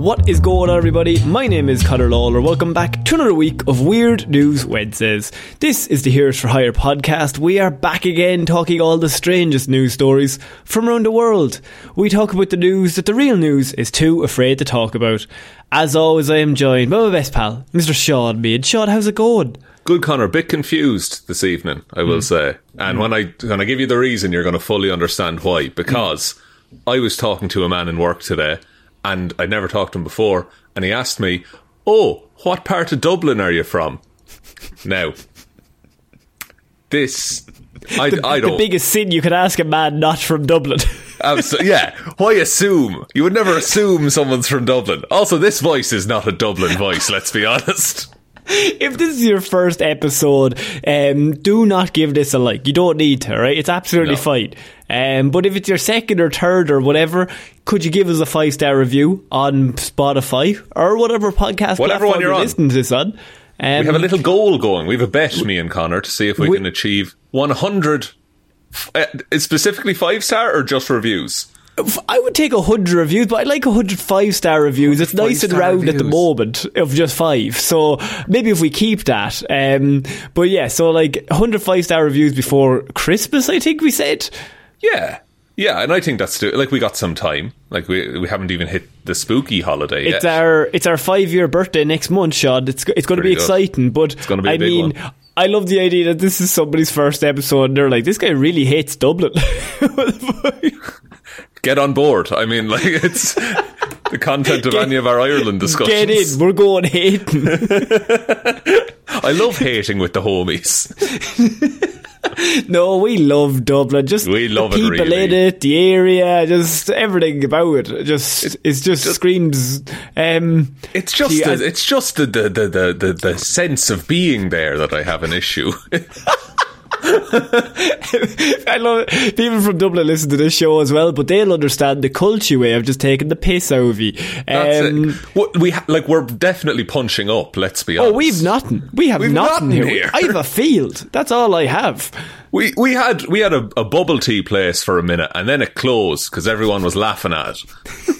What is going on, everybody? My name is Connor Lawler. Welcome back to another week of Weird News Wednesdays. This is the Heroes for Hire podcast. We are back again talking all the strangest news stories from around the world. We talk about the news that the real news is too afraid to talk about. As always, I am joined by my best pal, Mr. Sean Meighan. Sean, how's it going? Good, Connor. A Bit confused this evening, I will hmm. say. And when I when I give you the reason, you're going to fully understand why. Hmm. Because I was talking to a man in work today, and I'd never talked to him before, and he asked me, "Oh, what part of Dublin are you from?" now, this I, The, I don't. biggest sin you could ask a man not from Dublin. Abso- yeah, why assume? You would never assume someone's from Dublin. Also, this voice is not a Dublin voice. Let's be honest. if this is your first episode, um, do not give this a like. You don't need to, right? It's absolutely No. fine. Um, but if it's your second or third or whatever, could you give us a five star review on Spotify or whatever podcast Whatever platform one you're on. listening to this on? Um, We have a little goal going. We have a bet, me and Connor, to see if we, We- can achieve 100. Uh, specifically five star or just reviews? I would take a hundred reviews, but I like a hundred five star reviews. It's nice and round at the moment of just five. So maybe if we keep that. Um, but yeah, so like 100 five star reviews before Christmas, I think we said. Yeah. Yeah, and I think that's do- like we got some time. Like we we haven't even hit the spooky holiday It's yet. our it's our five year birthday next month, Sean. It's it's going to be good. exciting, but gonna be a I big mean, one. I love the idea that this is somebody's first episode, and they're like, "This guy really hates Dublin." Get on board. I mean, like it's the content of Get- any of our Ireland discussions. Get in, we're going hating. I love hating with the homies. no, we love Dublin. Just We love the it, people really. in it, the area, just everything about it. Just it just, screams. Um, It's just the, I- it's just the, the, the, the the sense of being there that I have an issue. I love it. People from Dublin listen to this show as well, but they'll understand the culture way of just taking the piss out of you. Um, we ha- like we're definitely punching up. Let's be honest. Oh, we've nothing. We have We've nothing, nothing here. here. I have a field. That's all I have. We we had we had a, a bubble tea place for a minute and then it closed because everyone was laughing at it.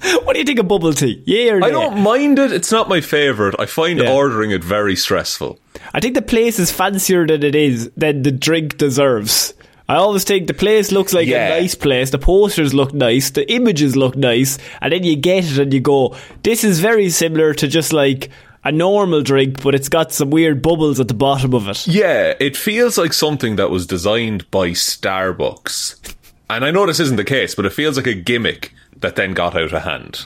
What do you think of bubble tea? Yeah or I don't mind it. It's not my favorite. I find Yeah. ordering it very stressful. I think the place is fancier than it is than the drink deserves. I always think the place looks like Yeah. a nice place. The posters look nice. The images look nice, and then you get it and you go, "This is very similar to just like a normal drink, but it's got some weird bubbles at the bottom of it." Yeah, it feels like something that was designed by Starbucks. And I know this isn't the case, but it feels like a gimmick that then got out of hand.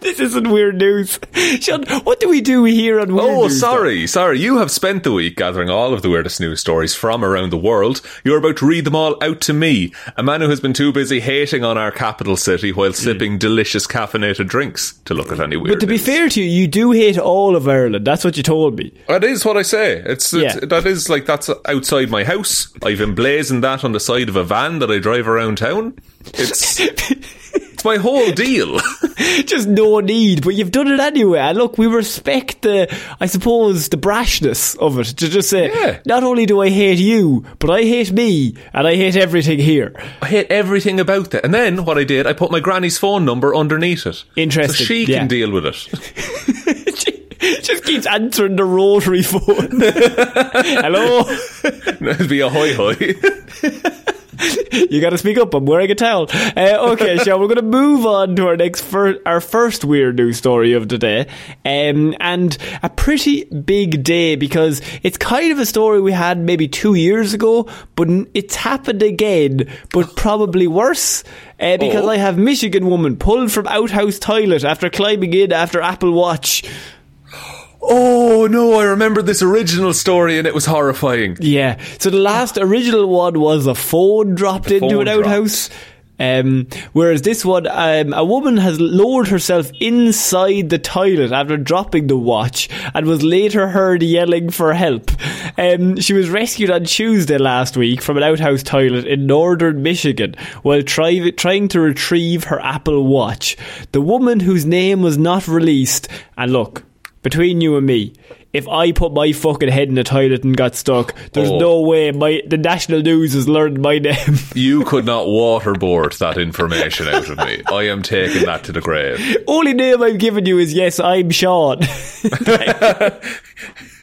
This isn't weird news. Sean, what do we do here on Weird Oh, News, sorry, sorry. You have spent the week gathering all of the weirdest news stories from around the world. You're about to read them all out to me, a man who has been too busy hating on our capital city while hmm. sipping delicious caffeinated drinks to look at any weird. But to be fair to you, you do hate all of Ireland. That's what you told me. That is what I say. It's, it's Yeah. that is like that's outside my house. I've emblazoned that on the side of a van that I drive around town. It's it's my whole deal. Just no need, but you've done it anyway. And look, we respect the, I suppose, the brashness of it to just say, Yeah. not only do I hate you, but I hate me, and I hate everything here. I hate everything about that. And then what I did, I put my granny's phone number underneath it. Interesting, So she yeah. can deal with it. Just keeps answering the rotary phone. Hello? It'd be a hoy hoy. You got to speak up. I'm wearing a towel. Uh, okay, so we're going to move on to our next, fir- our first weird news story of the day, um, and a pretty big day because it's kind of a story we had maybe two years ago, but it's happened again, but probably worse. Uh, because Oh. I have Michigan woman pulled from outhouse toilet after climbing in after Apple Watch. Oh no, I remember this original story and it was horrifying. Yeah. So the last original one was a phone dropped into phone an outhouse. Um, whereas this one, um, a woman has lowered herself inside the toilet after dropping the watch and was later heard yelling for help. Um, she was rescued on Tuesday last week from an outhouse toilet in northern Michigan while try- trying to retrieve her Apple Watch. The woman whose name was not released, and look, between you and me, if I put my fucking head in the toilet and got stuck, there's Oh. no way my the national news has learned my name. You could not waterboard that information out of me. I am taking that to the grave. Only name I've given you is yes, I'm Sean.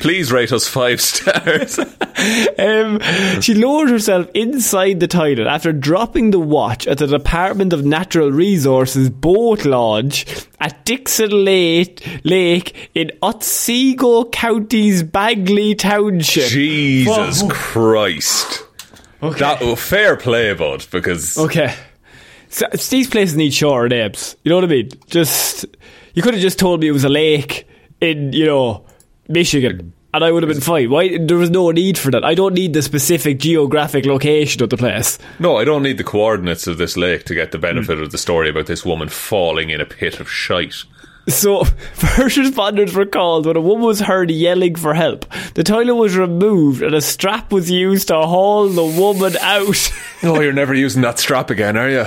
Please rate us five stars. um, she lowered herself inside the toilet after dropping the watch at the Department of Natural Resources boat launch at Dixon Lake, Lake in Otsego County's Bagley Township. Jesus Whoa. Christ. Okay. That oh, fair play, bud, because Okay. So, these places need shorter names. You know what I mean? Just you could have just told me it was a lake in you know Michigan, and I would have been fine. Why? There was no need for that. I don't need the specific geographic location of the place. no, I don't need the coordinates of this lake to get the benefit of the story about this woman falling in a pit of shite. So, first responders were called when a woman was heard yelling for help. The toilet was removed and a strap was used to haul the woman out. Oh, you're never using that strap again, are you?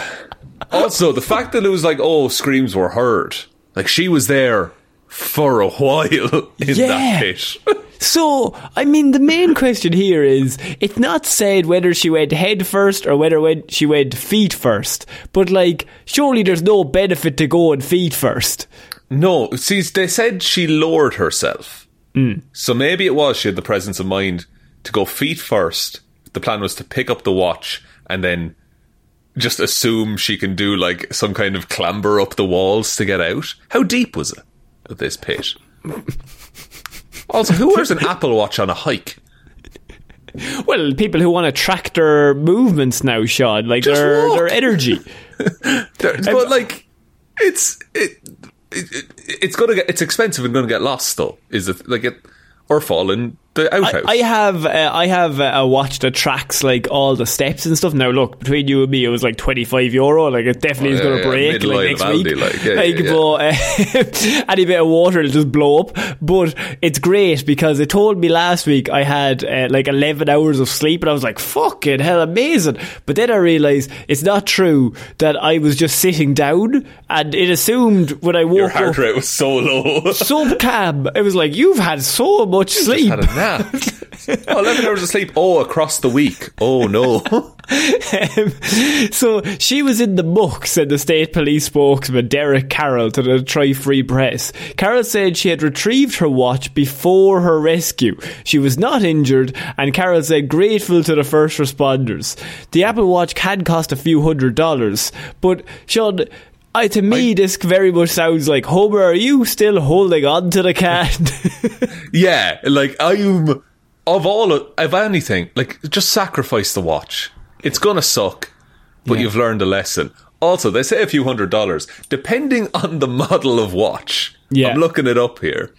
Also, the fact that it was like, oh, screams were heard. Like, she was there for a while in Yeah. that pit. So, I mean, the main question here is it's not said whether she went head first or whether when she went feet first. But, like, surely there's no benefit to going feet first. No, see, they said she lowered herself. Mm. So maybe it was she had the presence of mind to go feet first. The plan was to pick up the watch and then just assume she can do like some kind of clamber up the walls to get out. How deep was it? This pit. also, who wears an Apple Watch on a hike? Well, people who want to track their movements now, Sean, like Just their, walk. their energy. There- but like, it's it, it, it it's gonna get it's expensive and gonna get lost though. Is it like it or fall in the outhouse? I, I have uh, I have uh, a watch that tracks like all the steps and stuff. Now, look between you and me, it was like twenty five euro. Like it definitely Oh, is yeah, going yeah, to break middle like next week. Like, yeah, yeah, but uh, any bit of water will just blow up. But it's great because it told me last week I had uh, like eleven hours of sleep, and I was like, "Fucking hell, amazing!" But then I realised it's not true that I was just sitting down, and it assumed when I woke Your heart up. rate was so low. So calm. It was like you've had so much sleep. Nap. oh, 11 hours of sleep. Oh, across the week. Oh, no. Um, so she was in the muck, said the state police spokesman Derek Carroll to the Detroit Free Press. Carroll said she had retrieved her watch before her rescue. She was not injured, and Carroll said grateful to the first responders. The Apple Watch can cost a few hundred dollars, but Sean. I, to me, this very much sounds like Homer. Are you still holding on to the cat? yeah, like, I'm. Of all of, of anything, like, just sacrifice the watch. It's gonna suck, but Yeah. you've learned a lesson. Also, they say a few hundred dollars, depending on the model of watch. Yeah. I'm looking it up here.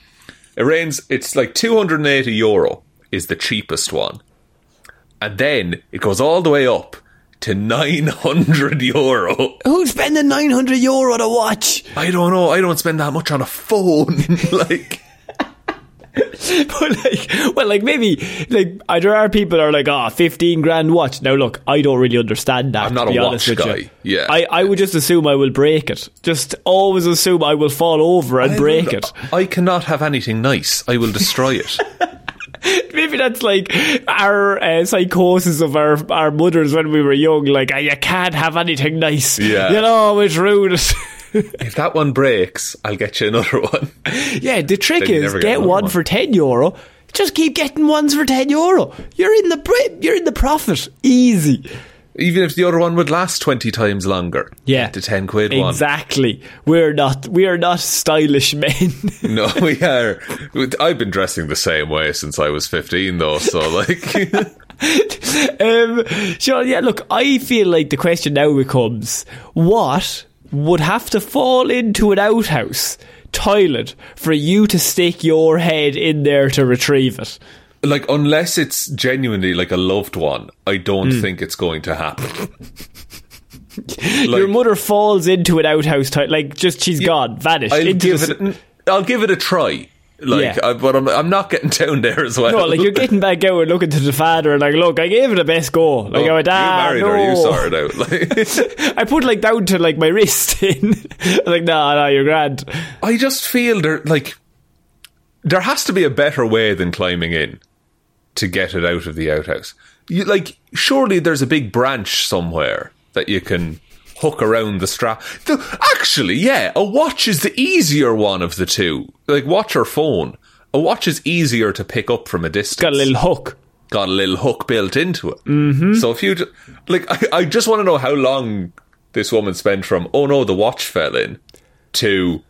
It rains. it's like 280 euro is the cheapest one. And then it goes all the way up to 900 euro. Who's spending 900 euro on a watch? I don't know. I don't spend that much on a phone. like, but like, well, like maybe, like, there are people that are like, ah, 15 grand watch. Now, look, I don't really understand that. I'm not to be a honest watch with guy, You. yeah. I, I would just assume I will break it. Just always assume I will fall over and I break it. I cannot have anything nice. I will destroy it. Maybe that's like our uh, psychosis of our our mothers when we were young. Like, ah, you can't have anything nice. Yeah. You know, it's rude. if that one breaks, I'll get you another one. yeah, the trick Then is get, get one, one. for 10 euro. Just keep getting ones for 10 euro. You're in the you're in the profit. Easy. Even if the other one would last 20 times longer. Yeah. The 10 quid one. Exactly. We're not we are not stylish men. No, we are. I've been dressing the same way since I was 15, though, so like. um Sean, yeah, look, I feel like the question now becomes what would have to fall into an outhouse toilet for you to stick your head in there to retrieve it? Like, unless it's genuinely like a loved one, I don't Hmm. think it's going to happen. Your mother falls into an outhouse toilet, like just she's gone, vanished. I'll give the, it. A, I'll give it a try. Like, Yeah. I, but I'm, I'm not getting down there as well. No, like you're getting back out and looking to the father and like, look, I gave it a best go. Like Oh, I went, ah, you married no. her, you saw it out. Like, I put like down to like my wrist in. Like, nah, nah, you're grand. I just feel there, like, there has to be a better way than climbing in to get it out of the outhouse. You, like, surely there's a big branch somewhere that you can hook around the strap. Actually, yeah, a watch is the easier one of the two. Like, watch or phone. A watch is easier to pick up from a distance. Got a little hook. got a little hook built into it. Mm-hmm. So if you like, I, I just want to know how long this woman spent from oh no, the watch fell in to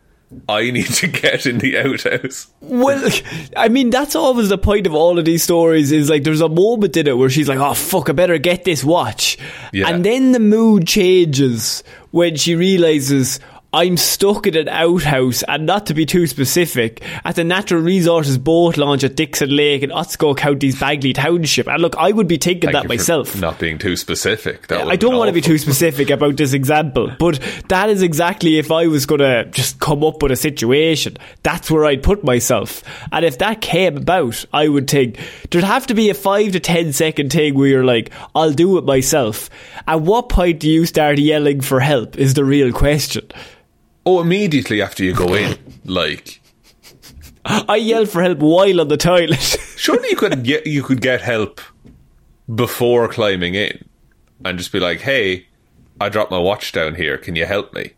I need to get in the outhouse. Well, I mean, that's always the point of all of these stories is like there's a moment in it where she's like, oh, fuck, I better get this watch. Yeah. And then the mood changes when she realizes. I'm stuck in an outhouse, and not to be too specific, at the Natural Resources boat launch at Dixon Lake in Otsego County's Bagley Township. And look, I would be thinking Thank that myself. not being too specific. That I don't want to be too specific about this example, but that is exactly if I was going to just come up with a situation, that's where I'd put myself. And if that came about, I would think there'd have to be a five to ten second thing where you're like, I'll do it myself. At what point do you start yelling for help is the real question. Oh, immediately after you go in, like I yell for help while on the toilet. surely you could get you could get help before climbing in, and just be like, hey. I dropped my watch down here. Can you help me?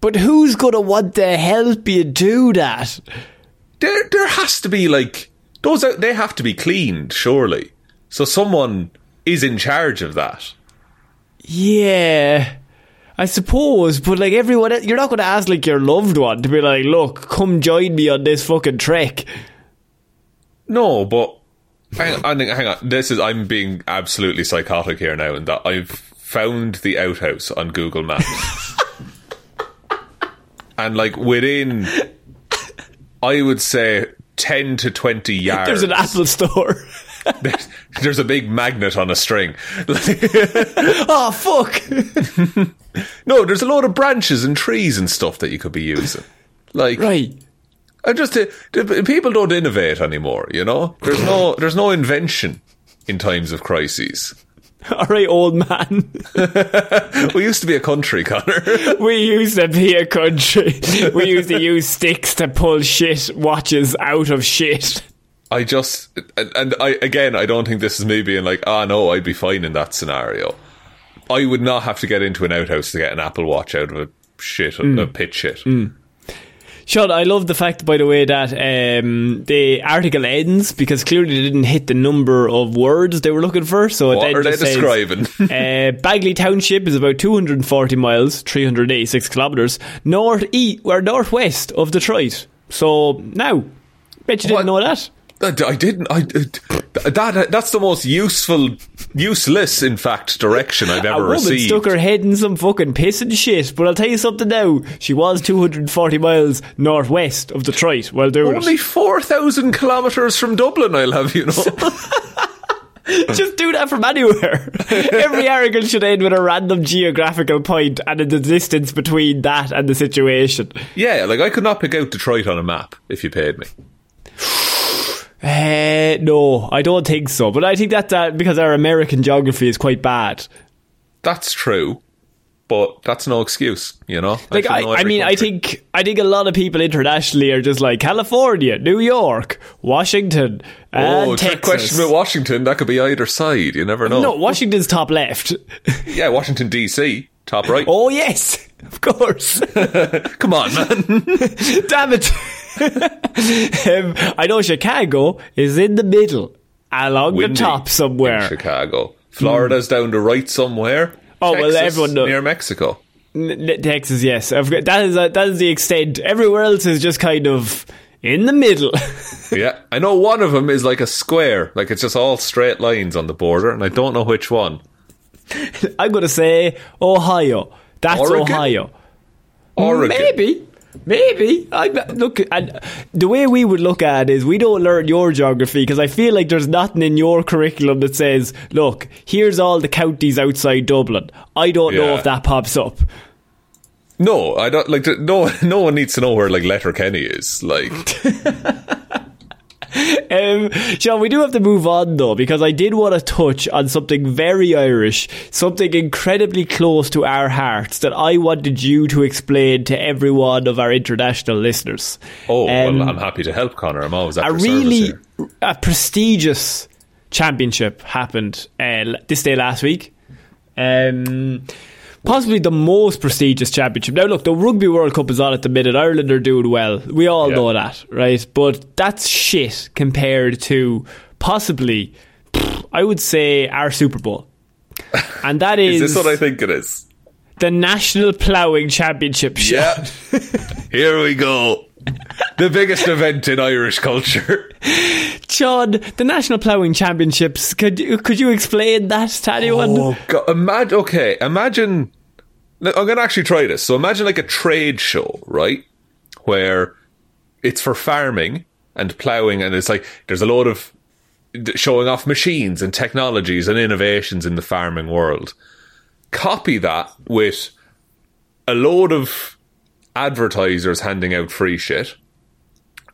but who's going to want to help you do that? there there has to be like those out they have to be cleaned surely so someone is in charge of that Yeah, I suppose, but like everyone, you're not going to ask like your loved one to be like, "Look, come join me on this fucking trek." no but hang on, hang on this is i'm being absolutely psychotic here now in that i've found the outhouse on google maps and like within i would say 10 to 20 yards There's an Apple store. there's, there's a big magnet on a string oh fuck! no there's a load of branches and trees and stuff that you could be using like right. I just uh, people don't innovate anymore. You know, there's no there's no invention in times of crises. All right, old man. We used to be a country, Connor. we used to be a country. We used to use sticks to pull shit watches out of shit. I just and, and I again I don't think this is me being like ah no I'd be fine in that scenario. I would not have to get into an outhouse to get an Apple Watch out of a shit a pit shit. Sean, I love the fact, by the way, that um, the article ends because clearly they didn't hit the number of words they were looking for. So it What then are they says, describing? uh, Bagley Township is about 240 miles, 386 kilometres, north east or northwest of Detroit. So now, bet you didn't What? know that. I I didn't. I uh, that uh, that's the most useful useless, in fact, direction I've ever A woman received. stuck her head in some fucking piss and shit. But I'll tell you something now. She was 240 miles northwest of Detroit while doing Only 4,000 kilometres from Dublin, I'll have you know. Just do that from anywhere. Every article should end with a random geographical point and the distance between that and the situation. yeah, like I could not pick out Detroit on a map if you paid me. Uh, no, I don't think so. But I think that, that because our American geography is quite bad. That's true, but that's no excuse, you know? Like I, I every mean, I think I think a lot of people internationally are just like California, New York, Washington, and Oh, Texas. question about Washington. That could be either side. You never know. No, Washington's top left. Yeah, Washington DC, top right. oh yes, of course. Come on, man. Damn it. Um, I know Chicago is in the middle, along Windy the top in somewhere. Chicago. Florida's down the right somewhere. Oh, well, everyone knows. near Mexico. N- Texas, yes, I've got, that is uh, that is the extent. Everywhere else is just kind of in the middle. Yeah, I know one of them is like a square, like it's just all straight lines on the border, and I don't know which one. I'm going to say Ohio. That's Oregon? Ohio. Oregon. Maybe. Maybe. I look and the way we would look at it is we don't learn your geography because I feel like there's nothing in your curriculum that says, look, here's all the counties outside Dublin. I don't know if that pops up. No, I don't like. No, no one needs to know where like Letterkenny is. Like, Um, Sean, we do have to move on though because I did want to touch on something very Irish, something incredibly close to our hearts that I wanted you to explain to every one of our international listeners. oh, Um, well, I'm happy to help, Connor. I'm always at a really a prestigious championship happened uh, this day last week. Um, possibly the most prestigious championship. Now, look, the Rugby World Cup is on at the minute. Ireland are doing well. We all Yeah. know that, right? But that's shit compared to possibly, I would say, our Super Bowl. And that is, Is this what I think it is? the National Ploughing Championship. Yeah. Here we go. The biggest event in Irish culture. Sean, the National Ploughing Championships. Could you could you explain that to anyone? Oh God! Imagine, okay, imagine. I'm gonna actually try this. So imagine like a trade show, right? Where it's for farming and ploughing, and it's like there's a load of showing off machines and technologies and innovations in the farming world. Copy that with a load of advertisers handing out free shit.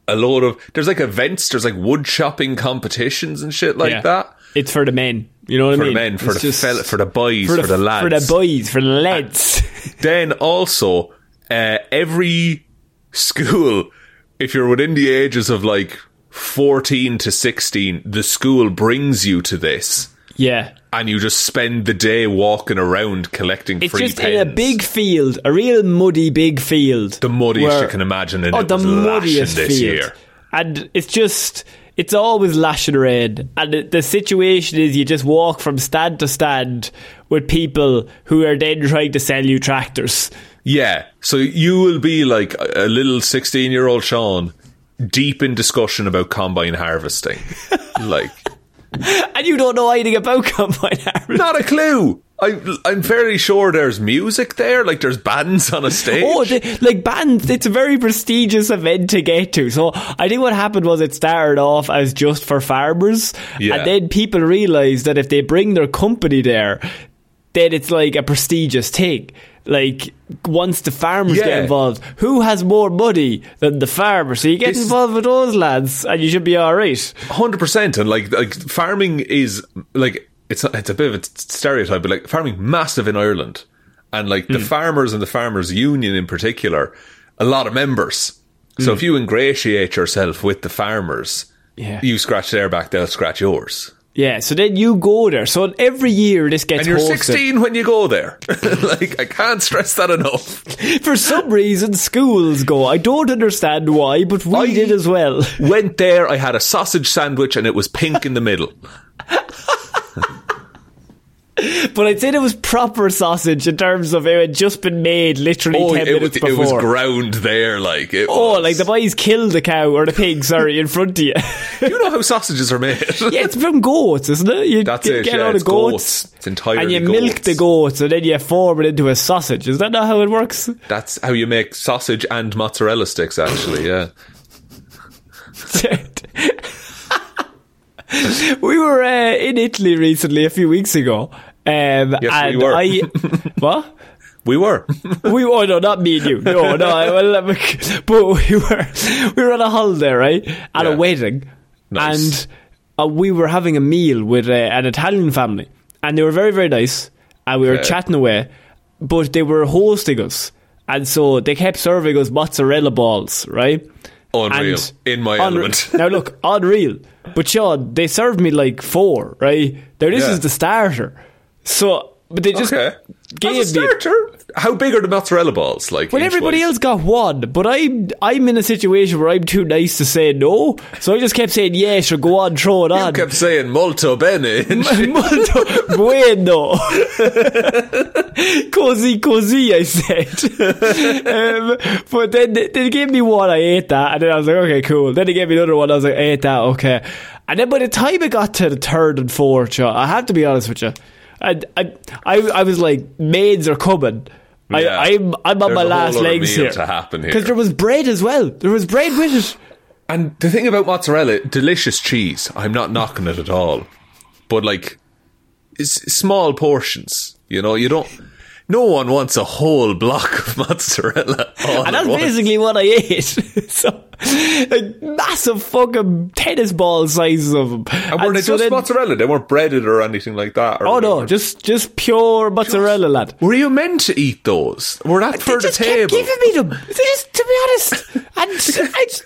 A load of there's like events, there's like wood chopping competitions and shit like Yeah. that It's for the men. You know what for I the mean? men, for It's the fella, for the boys, for the, lads. for the boys, for the lads. Then also, uh, every school, if you're within the ages of like 14 to 16, the school brings you to this. yeah. And you just spend the day walking around collecting It's free just pens. in a big field, a real muddy big field. the muddiest where- you can imagine, and oh, the muddiest this field. year. And it's just, it's always lashing rain. And the, situation is you just walk from stand to stand with people who are then trying to sell you tractors. Yeah, so you will be like a a little 16 year old Sean, deep in discussion about combine harvesting. like, And you don't know anything about combine harvesting. Not a clue. I, I'm fairly sure there's music there, like there's bands on a stage. Oh, they, like bands, it's a very prestigious event to get to. So I think what happened was it started off as just for farmers, Yeah. and then people realised that if they bring their company there, then it's like a prestigious thing. Like once the farmers get involved, who has more money than the farmer? So you get involved with those lads, and you should be all right. hundred percent, and like like farming is like it's it's a bit of a stereotype, but like farming massive in Ireland, and like the hmm. farmers and the farmers union in particular, a lot of members. So hmm. if you ingratiate yourself with the farmers. Yeah. you scratch their back, they'll scratch yours. Yeah. So then you go there. So every year this gets And you're hosted. 16 when you go there. like I can't stress that enough. For some reason, schools go. I don't understand why, but we I- did as well. Went there, I had a sausage sandwich, and it was pink in the middle. but I'd say it was proper sausage in terms of it had just been made literally Oh, ten it, minutes was, before. it was ground there, like it oh, was. like the boys killed the cow or the pig, sorry, in front of you. You know how sausages are made? yeah, it's from goats, isn't it? You That's get, it, get yeah, all the it's goats, goats. It's entirely and you milk the goats, and then you form it into a sausage. Is that not how it works? That's how you make sausage and mozzarella sticks. Actually, yeah. we were uh, in Italy recently, a few weeks ago. Um, Yes, we were. I what? We were. we oh no, not me and you. No, no. I, well, but we were we were on a holiday, right, at Yeah. a wedding, Nice. and uh, we were having a meal with uh, an Italian family, and they were very very nice, and we were Okay. chatting away, but they were hosting us, and so they kept serving us mozzarella balls, right? Unreal. In my element. now look, unreal. But Sean, they served me like four, right? Now this Yeah. is the starter. So, but they just okay. gave As a me. starter, how big are the mozzarella balls? Like, Well, everybody else got one, but I'm I'm in a situation where I'm too nice to say no, so I just kept saying yeah, sure, go on, throw it You on. kept saying molto bene. Molto bueno. cozy, cozy, I said. um, but then they, they gave me one, I ate that, and then I was like, okay, cool. Then they gave me another one, I was like, I ate that, okay. And then by the time it got to the third and fourth, I have to be honest with you, I, I, I, I was like, maids are coming. I, Yeah. I'm, I'm on There's my a last other legs here. here. Because there was bread as well. There was bread with it. And the thing about mozzarella, delicious cheese. I'm not knocking it at all, but like, it's small portions. You know, you don't. No one wants a whole block of mozzarella. And that's basically what I ate. so, like, massive fucking tennis ball sizes of them. And were they so just then- mozzarella? They weren't breaded or anything like that. Or Oh no, just just pure mozzarella, lad. Were you meant to eat those? Were that for they the just table? kept giving me them. They just, to be honest, and I, just,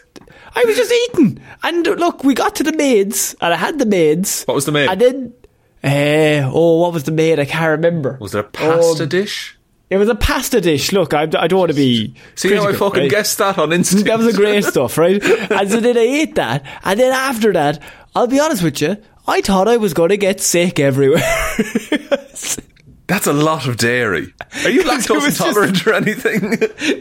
I was just eating. And look, we got to the maids, and I had the maids. What was the maid? And then, uh, oh, what was the maid? I can't remember. Was it a pasta Um, dish? It was a pasta dish. Look, I, I don't want to be. See how I critical, fucking right? guessed that on instinct. That was the great stuff, right? And so then I ate that, and then after that, I'll be honest with you, I thought I was going to get sick everywhere. That's a lot of dairy. Are you lactose just- intolerant or anything?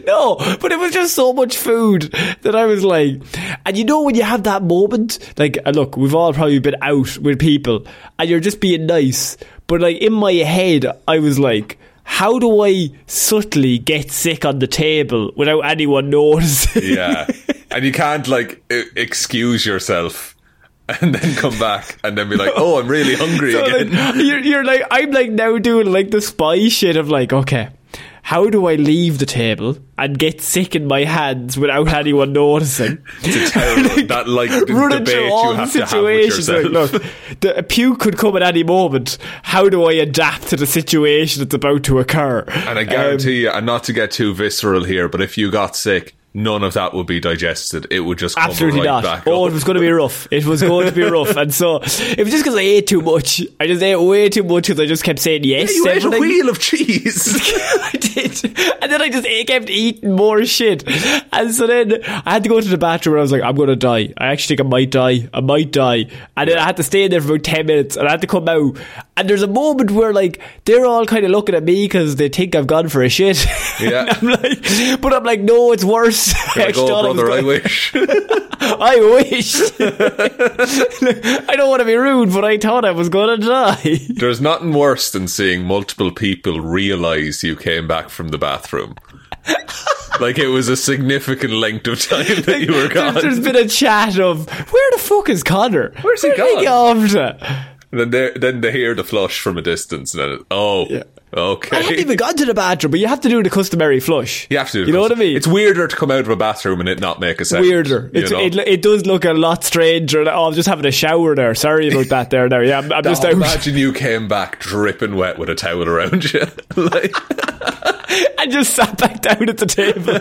no, but it was just so much food that I was like, and you know when you have that moment, like, look, we've all probably been out with people, and you're just being nice, but like in my head, I was like. How do I subtly get sick on the table without anyone noticing? yeah. And you can't like excuse yourself and then come back and then be like, "Oh, I'm really hungry So, again." like, you're, you're like, I'm like now doing like the spy shit of like, okay, how do I leave the table and get sick in my hands without anyone noticing? It's a terrible that like d- Running debate you have to have with yourself. Like, look, the, a puke could come at any moment. How do I adapt to the situation that's about to occur? and I Um, guarantee you, and not to get too visceral here, but if you got sick, none of that would be digested. It would just come Absolutely right not. back Oh, up. it was going to be rough. It was going to be rough, and so it was just because I ate too much. I just ate way too much because I just kept saying yes. you to ate a wheel of cheese. I did. And then I just kept eating more shit. And so then I had to go to the bathroom and I was like, I'm going to die. I actually think I might die. I might die. And then I had to stay in there for about 10 minutes and I had to come out. And there's a moment where like, they're all kind of looking at me because they think I've gone for a shit. Yeah. I'm like, but I'm like, no, it's worse. Like, oh, was brother, I wish. I wish. I don't want to be rude, but I thought I was going to die. There's nothing worse than seeing multiple people realise you came back from the bathroom. like it was a significant length of time that you were gone. There's, been a chat of where the fuck is Connor? Where's he Where gone? go? And then they then they hear the flush from a distance, and then it, oh, okay. I haven't even gone to the bathroom, but you have to do the customary flush. you have to. do You know what I mean? It's weirder to come out of a bathroom and it not make a sound. weirder. you It's, know? it, it does look a lot stranger. Oh, I'm just having a shower there. Sorry about that there now. Yeah, I'm, I'm just out. imagine you came back dripping wet with a towel around you. like, I just sat back down at the table.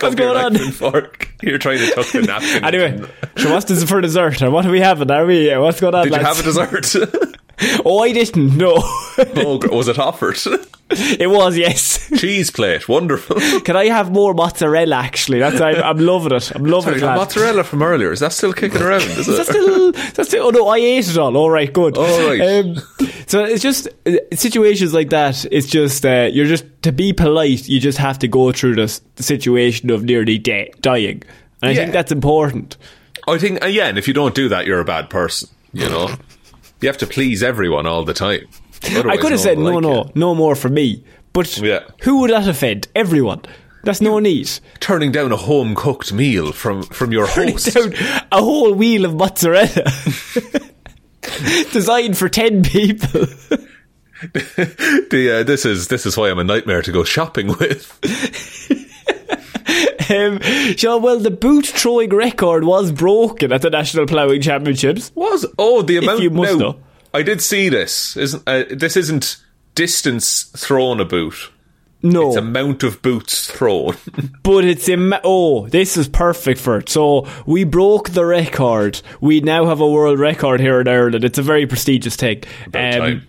What's going on? fork. You're trying to tuck the napkin. Anyway, so what's this for dessert? Or what are we having? Are we? uh, What's going on? Did you have a dessert? Oh, I didn't. know. oh, was it offered? it was yes. Cheese plate, wonderful. Can I have more mozzarella? Actually, that's I'm, I'm loving it. I'm loving Sorry, it. mozzarella from earlier is that still kicking around? Is, Is it? that still? That's still. Oh no, I ate it all. All right, good. All right. Um, So it's just uh, situations like that. It's just uh, you're just to be polite. You just have to go through the, the situation of nearly de- dying, and I Yeah. think that's important. I think, uh, yeah, and if you don't do that, you're a bad person. You know, you have to please everyone all the time. I could have no said no, like no, you. no more for me, but Yeah. who would that offend? Everyone. That's no need. Turning down a home cooked meal from from your host. Down a whole wheel of mozzarella. Designed for ten people. the, uh, this is this is why I'm a nightmare to go shopping with. Um, Sean, well, the boot throwing record was broken at the National Ploughing Championships. Was oh the amount? you must no, know. I did see this. Isn't uh, this isn't distance thrown a boot? No, It's amount of boots thrown. but it's in. Oh, this is perfect for it. So we broke the record. We now have a world record here in Ireland. It's a very prestigious thing. Um, time.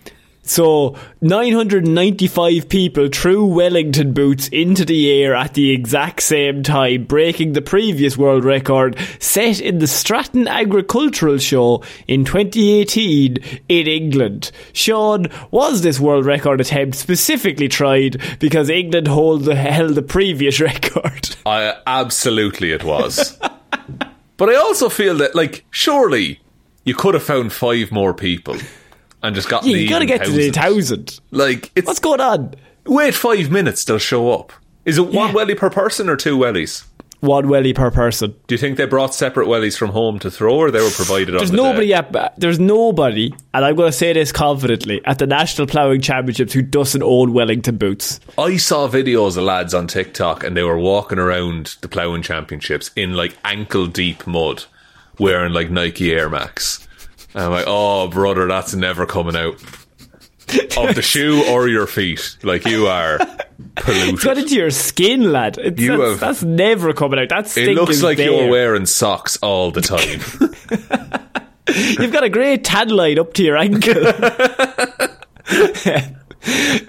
So 995 people threw Wellington boots into the air at the exact same time, breaking the previous world record set in the Stratton Agricultural Show in 2018 in England. Sean, was this world record attempt specifically tried because England hold the, held the previous record? I absolutely it was. but I also feel that like surely you could have found five more people and just got Yeah, you gotta get to the thousand. Like it's What's going on? wait five minutes they'll show up. Is it one Yeah. welly per person or two wellies? One welly per person. Do you think they brought separate wellies from home to throw, or they were provided? There's on the nobody day? at there's nobody, and I'm going to say this confidently at the National Ploughing Championships who doesn't own Wellington boots. I saw videos of lads on TikTok, and they were walking around the ploughing championships in like ankle deep mud, wearing like Nike Air Max. And I'm like, oh brother, that's never coming out of the shoe or your feet. Like you are polluted. It's got into your skin, lad. It's, You that's, have- that's never coming out. That it looks like there. you're wearing socks all the time. You've got a great tan line up to your ankle.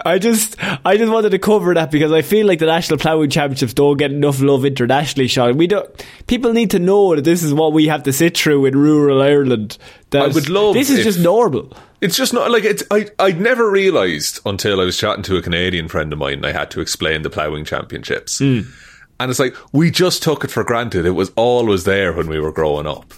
I just, I just wanted to cover that because I feel like the national ploughing championships don't get enough love internationally. Sean, we don't. People need to know that this is what we have to sit through in rural Ireland. That I would love this is just normal. It's just not like it's. I I'd never realised until I was chatting to a Canadian friend of mine. and I had to explain the ploughing championships, Hmm. and it's like we just took it for granted. It was always there when we were growing up.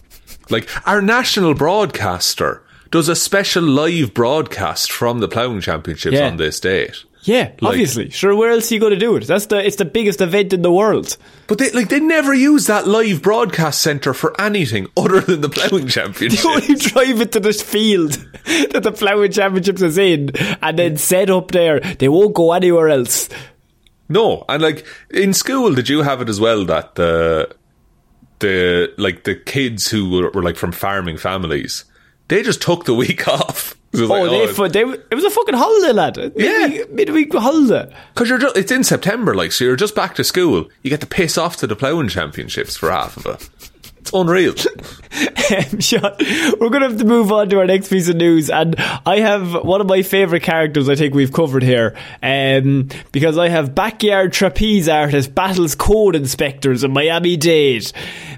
Like our national broadcaster does a special live broadcast from the ploughing championships Yeah. on this date. Yeah, Like- obviously. Sure, where else are you going to do it? That's the. It's the biggest event in the world. But they like they never use that live broadcast centre for anything other than the ploughing championships. You only drive it to this field that the ploughing championships is in, and then set up there. They won't go anywhere else. No, and like in school, did you have it as well that the the like the kids who were, were like from farming families, they just took the week off. It was Oh, like, they, oh, they, it was a fucking holiday, lad. Yeah. Midweek, midweek holiday. Because you're just, it's in September, like so you're just back to school. You get to piss off to the ploughing championships for half of it. It's unreal. Um, Sean, we're going to have to move on to our next piece of news, and I have one of my favourite characters. I think we've covered here, um, because I have backyard trapeze artist battles code inspectors in Miami Dade.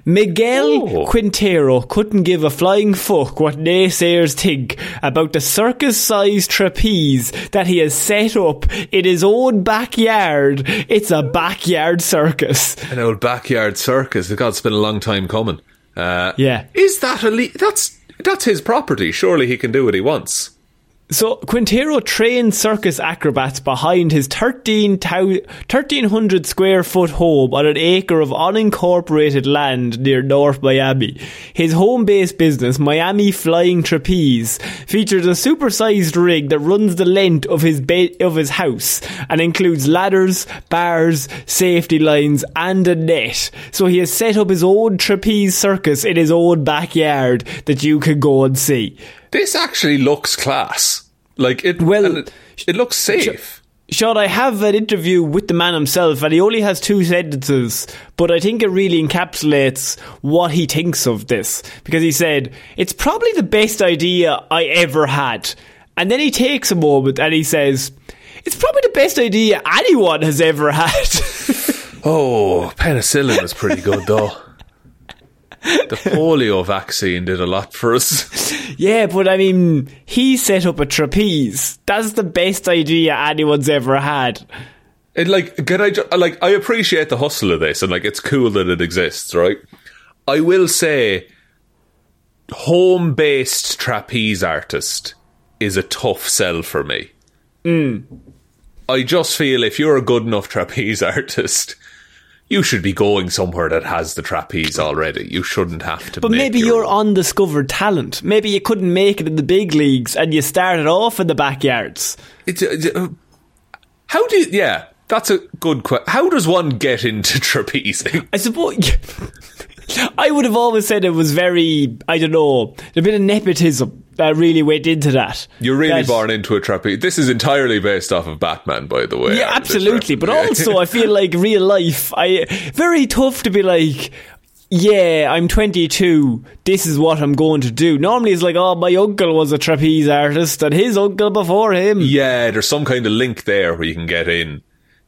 Miguel Oh. Quintero couldn't give a flying fuck what naysayers think about the circus-sized trapeze that he has set up in his own backyard. It's a backyard circus. An old backyard circus. God, it's been a long time coming. Uh, Yeah. Is that a le- that's that's his property? Surely he can do what he wants. So Quintero trained circus acrobats behind his 13 1300 square foot home on an acre of unincorporated land near North Miami. His home based business, Miami Flying Trapeze, features a supersized rig that runs the length of his of his house and includes ladders, bars, safety lines, and a net. So he has set up his own trapeze circus in his own backyard that you can go and see. This actually looks class. Like it. Well, it, it looks safe. Sean, I have an interview with the man himself, and he only has two sentences, but I think it really encapsulates what he thinks of this. Because he said, It's probably the best idea I ever had. And then he takes a moment and he says, It's probably the best idea anyone has ever had. Oh, penicillin was pretty good though. The polio vaccine did a lot for us. Yeah, but I mean, he set up a trapeze. That's the best idea anyone's ever had. And like, can I ju- uh, like? I appreciate the hustle of this, and like, it's cool that it exists, right? I will say, home-based trapeze artist is a tough sell for me. Mm. I just feel if you're a good enough trapeze artist, you should be going somewhere that has the trapeze already. You shouldn't have to. But maybe your you're own. undiscovered talent. Maybe you couldn't make it in the big leagues and you started off in the backyards. It's, uh, how do you? Yeah, that's a good question. How does one get into trapezing? I suppose. I would have always said it was very, I don't know, a bit of nepotism that really went into that. You're really That- born into a trapeze. This is entirely based off of Batman, by the way. Yeah, absolutely. But also, I feel like real life, I very tough to be like, yeah, I'm 22. This is what I'm going to do. Normally, it's like, oh, my uncle was a trapeze artist, and his uncle before him. yeah, there's some kind of link there where you can get in.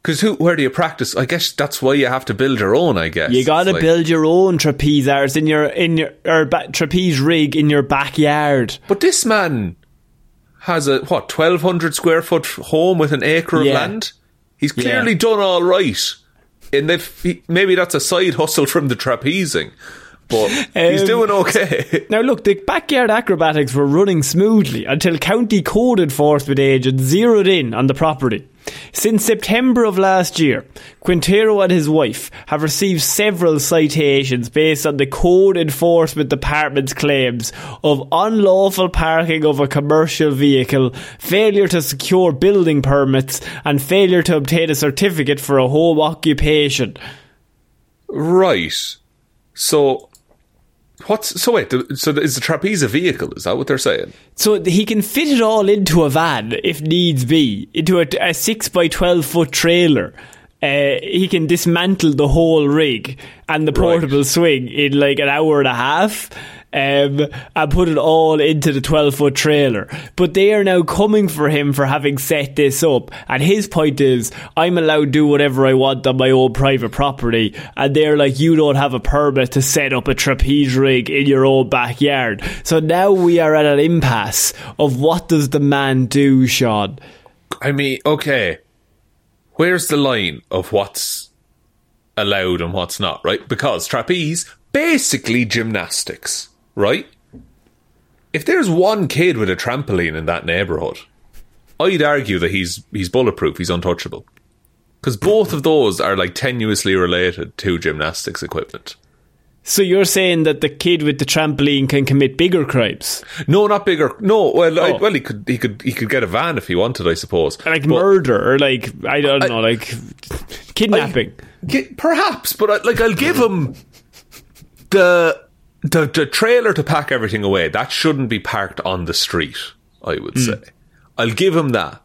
Because who? Where do you practice? I guess that's why you have to build your own. I guess You gotta like- build your own trapeze artist in your in your or ba- trapeze rig in your backyard. But this man has a what 1200 square foot home with an acre of land. He's clearly Yeah. done all right. And if he, maybe that's a side hustle from the trapezing, but he's Um, doing okay. Now, look, the backyard acrobatics were running smoothly until county code enforcement agents zeroed in on the property. Since September of last year, Quintero and his wife have received several citations based on the Code Enforcement Department's claims of unlawful parking of a commercial vehicle, failure to secure building permits, and failure to obtain a certificate for a home occupation. right. So what's so wait? So is the trapeze a vehicle? Is that what they're saying? So he can fit it all into a van if needs be, into a, a six by twelve foot trailer. Uh, he can dismantle the whole rig and the portable swing in like an hour and a half. Um, and put it all into the 12 foot trailer. But they are now coming for him for having set this up. And his point is, I'm allowed to do whatever I want on my own private property. And they're like, you don't have a permit to set up a trapeze rig in your own backyard. So now we are at an impasse of what does the man do, Sean? I mean, okay. Where's the line of what's allowed and what's not, right? Because trapeze, basically gymnastics, right? If there's one kid with a trampoline in that neighbourhood, I'd argue that he's he's bulletproof, he's untouchable. Because both of those are like tenuously related to gymnastics equipment. So you're saying that the kid with the trampoline can commit bigger crimes? No, not bigger. No, well, I, Oh. well, he could, he could, he could get a van if he wanted, I suppose. Like But- murder or like, I don't know, like kidnapping. Gi- perhaps, but I, like I'll give him the, the the trailer to pack everything away. That shouldn't be parked on the street. I would Hmm. say. I'll give him that.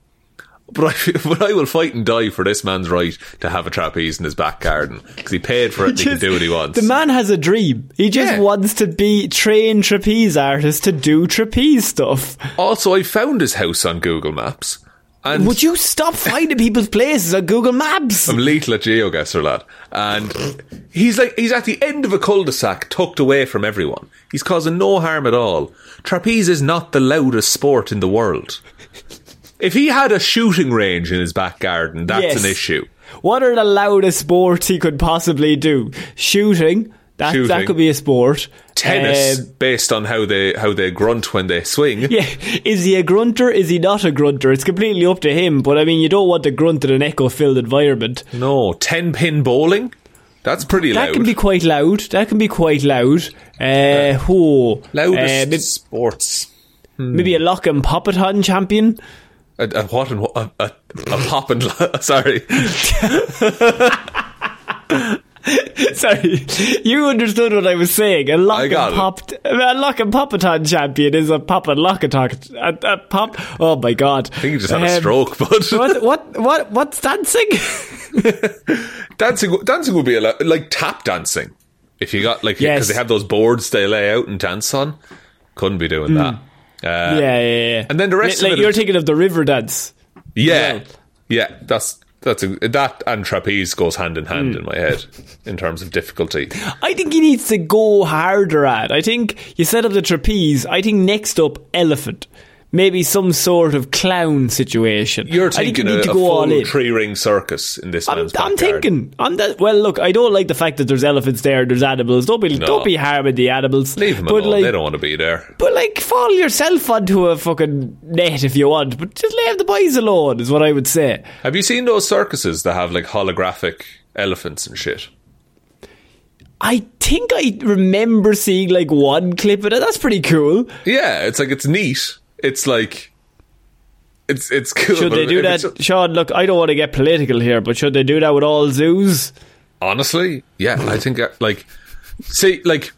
But I, but I will fight and die for this man's right to have a trapeze in his back garden because he paid for it and he can do what he wants. The man has a dream. He just Yeah. wants to be trained trapeze artist to do trapeze stuff. also, I found his house on Google Maps, and Would you stop finding people's places on Google Maps? I'm lethal at GeoGuessr, lad. And he's like, he's at the end of a cul-de-sac tucked away from everyone. He's causing no harm at all. Trapeze is not the loudest sport in the world. If he had a shooting range in his back garden, that's Yes. an issue. What are the loudest sports he could possibly do? Shooting. That, that could be a sport. Tennis, Um, based on how they how they grunt when they swing. yeah, is he a grunter? Is he not a grunter? It's completely up to him. But I mean, you don't want to grunt in an echo-filled environment. No, ten pin bowling. That's pretty That loud. That can be quite loud. That can be quite loud. Uh, who? loudest Uh, may- sports. maybe a lock and poppaton champion. A, a what and what? A, a, a pop and sorry. Sorry, you understood what I was saying. A lock I and got it. a lock and poppaton champion is a pop and lockaton. A, a pop. Oh my god! I think you just had a Um, stroke, but What? What? What? What's dancing? dancing dancing would be a lot, like tap dancing. If you got like because Yes. they have those boards they lay out and dance on, couldn't be doing that. Uh, yeah, yeah, yeah. and then the rest like of it you're thinking of the river dance. yeah, well. yeah. That's that's a, that and trapeze goes hand in hand in my head in terms of difficulty. I think he needs to go harder at. I think you set up the trapeze. I think next up, elephant. Maybe some sort of clown situation. You're thinking you a, need to a full tree ring circus in this I'm, I'm thinking. I'm that. Well, look, I don't like the fact that there's elephants there. There's animals. Don't be, No. don't be harming the animals. Leave them but alone. Like, they don't want to be there. But like, fall yourself onto a fucking net if you want. But just leave the boys alone. Is what I would say. Have you seen those circuses that have like holographic elephants and shit? I think I remember seeing like one clip of it. That's pretty cool. Yeah, it's like it's neat. It's like it's it's cool. Should they do that, it's- Sean? Look, I don't want to get political here, but should they do that with all zoos? Honestly, yeah, I think uh, like see like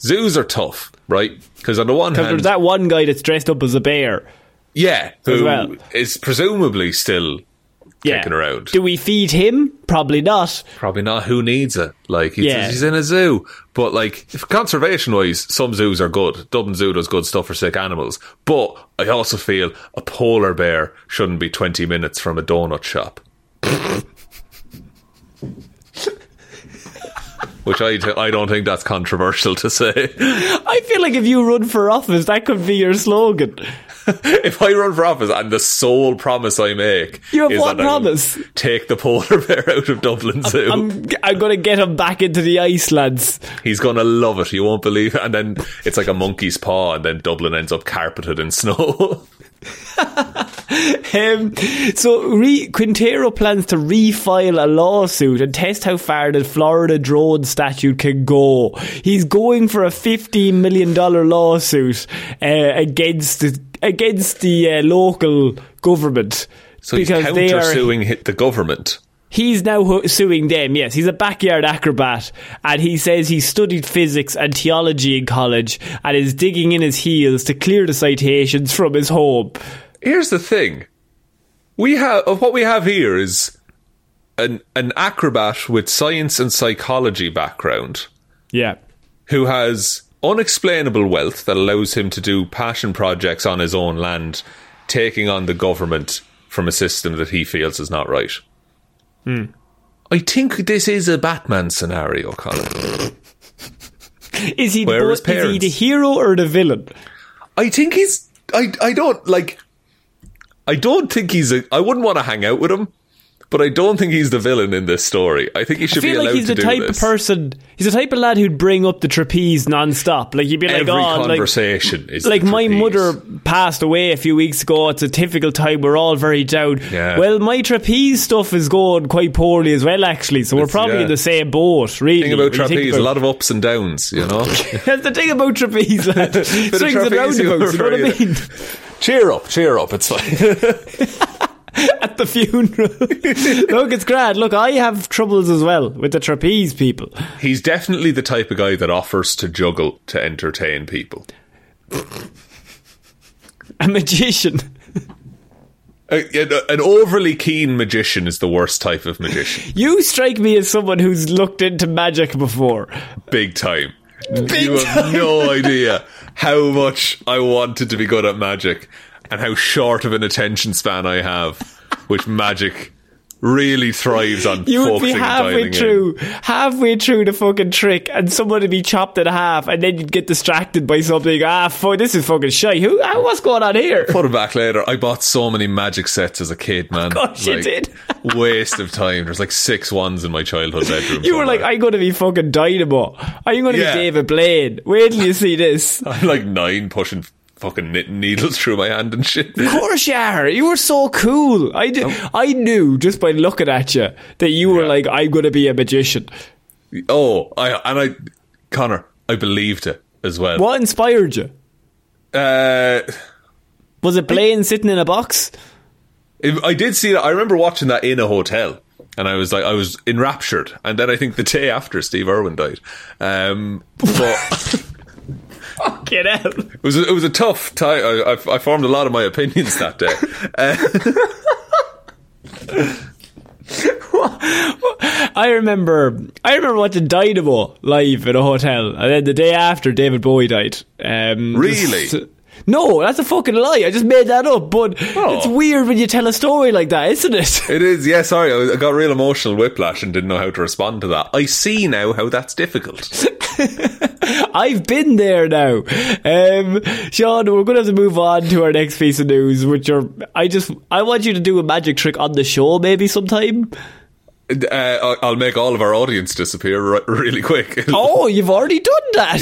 zoos are tough, right? Because on the one hand, there's that one guy that's dressed up as a bear. yeah, who well. is presumably still Yeah. kicking around. Do we feed him? Probably not. Probably not. Who needs it? Like he's, Yeah. he's in a zoo, but like conservation wise, some zoos are good. Dublin Zoo does good stuff for sick animals, but I also feel a polar bear shouldn't be twenty minutes from a donut shop. Which I, t- I don't think that's controversial to say. I feel like if you run for office, that could be your slogan. if I run for office and the sole promise I make You have that promise? take the polar bear out of Dublin Zoo. I'm, I'm going to get him back into the ice, lads. He's gonna love it. You won't believe it. And then it's like a monkey's paw, and then Dublin ends up carpeted in snow. Um, so re- Quintero plans to refile a lawsuit and test how far the Florida drone statute can go. He's going for a fifteen million dollar lawsuit uh, against the, against the uh, local government so he's because they counter are suing the government. He's now suing them. Yes, he's a backyard acrobat, and he says he studied physics and theology in college and is digging in his heels to clear the citations from his home. Here's the thing: we have what we have here is an an acrobat with science and psychology background Yeah. who has unexplainable wealth that allows him to do passion projects on his own land, taking on the government from a system that he feels is not right. Hmm. I think this is a Batman scenario, Colin. Is he, the, Where are is he the hero or the villain? I think he's. I I don't like. I don't think he's a. I wouldn't want to hang out with him, but I don't think he's the villain in this story. I think he I should be feel allowed like he's to the do type this. of person. He's the type of lad who'd bring up the trapeze non-stop. Like he'd be like, Every "Oh, like, conversation is like my mother passed away a few weeks ago. It's a typical time. We're all very down. Yeah. Well, my trapeze stuff is going quite poorly as well, actually. So we're probably yeah. in the same boat. Really, Thing about you think trapeze, a lot of ups and downs. You know. That's the thing about trapeze, lad. Swings and trapeze roundabouts. You know what I mean? cheer up, cheer up. It's fine. At the funeral. Look, it's grand. Look, I have troubles as well with the trapeze people. he's definitely the type of guy that offers to juggle to entertain people. A magician. An overly keen magician is the worst type of magician. You strike me as someone who's looked into magic before. Big time. you have no idea how much I wanted to be good at magic and how short of an attention span I have, which magic really thrives on You would be halfway dialing in. through, halfway through the fucking trick, and someone would be chopped in half, and then you'd get distracted by something. Ah, fuck, this is fucking shit. Who? What's going on here? Put it back later. I bought so many magic sets as a kid, man. course you did. waste of time. There's like six ones in my childhood bedroom. You were like. I'm going to be fucking Dynamo. I'm going to Yeah. be David Blaine. Wait till you see this. I'm like nine pushing fucking knitting needles through my hand and shit. Of course you are. You were so cool. I did, I knew just by looking at you that you were Yeah. like, I'm going to be a magician. Oh, I and I, Connor, I believed it as well. What inspired you? Uh, Was it Blaine sitting in a box? I did see that. I remember watching that in a hotel, and I was like, I was enraptured. And then I think the day after Steve Irwin died, um, but Get out. it was it was a tough time. I, I, I formed a lot of my opinions that day. Uh, I remember, I remember watching Dynamo live in a hotel, and then the day after, David Bowie died. Um, Really? s- No, that's a fucking lie. I just made that up. But Oh. it's weird when you tell a story like that, isn't it? It is, yeah, sorry, I was- I got real emotional whiplash and didn't know how to respond to that. I see now how that's difficult. I've been there now. Um, Sean, we're going to have to move on to our next piece of news, which are, I just, I want you to do a magic trick on the show maybe sometime. Uh, I'll make all of our audience disappear re- really quick. Oh, you've already done that!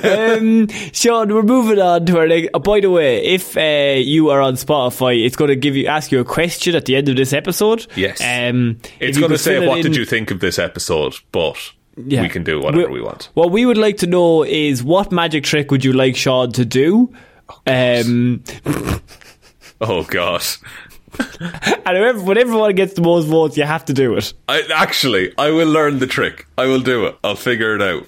Wow! um, Sean, we're moving on to our next. Oh, by the way, if uh, you are on Spotify, it's going to give you ask you a question at the end of this episode. Yes. Um, it's going to say, what did you think of this episode? But Yeah. we can do whatever we want. What we would like to know is what magic trick would you like Sean to do? Um, Oh, God. And whoever, when everyone gets the most votes, you have to do it. I, actually, I will learn the trick. I will do it. I'll figure it out.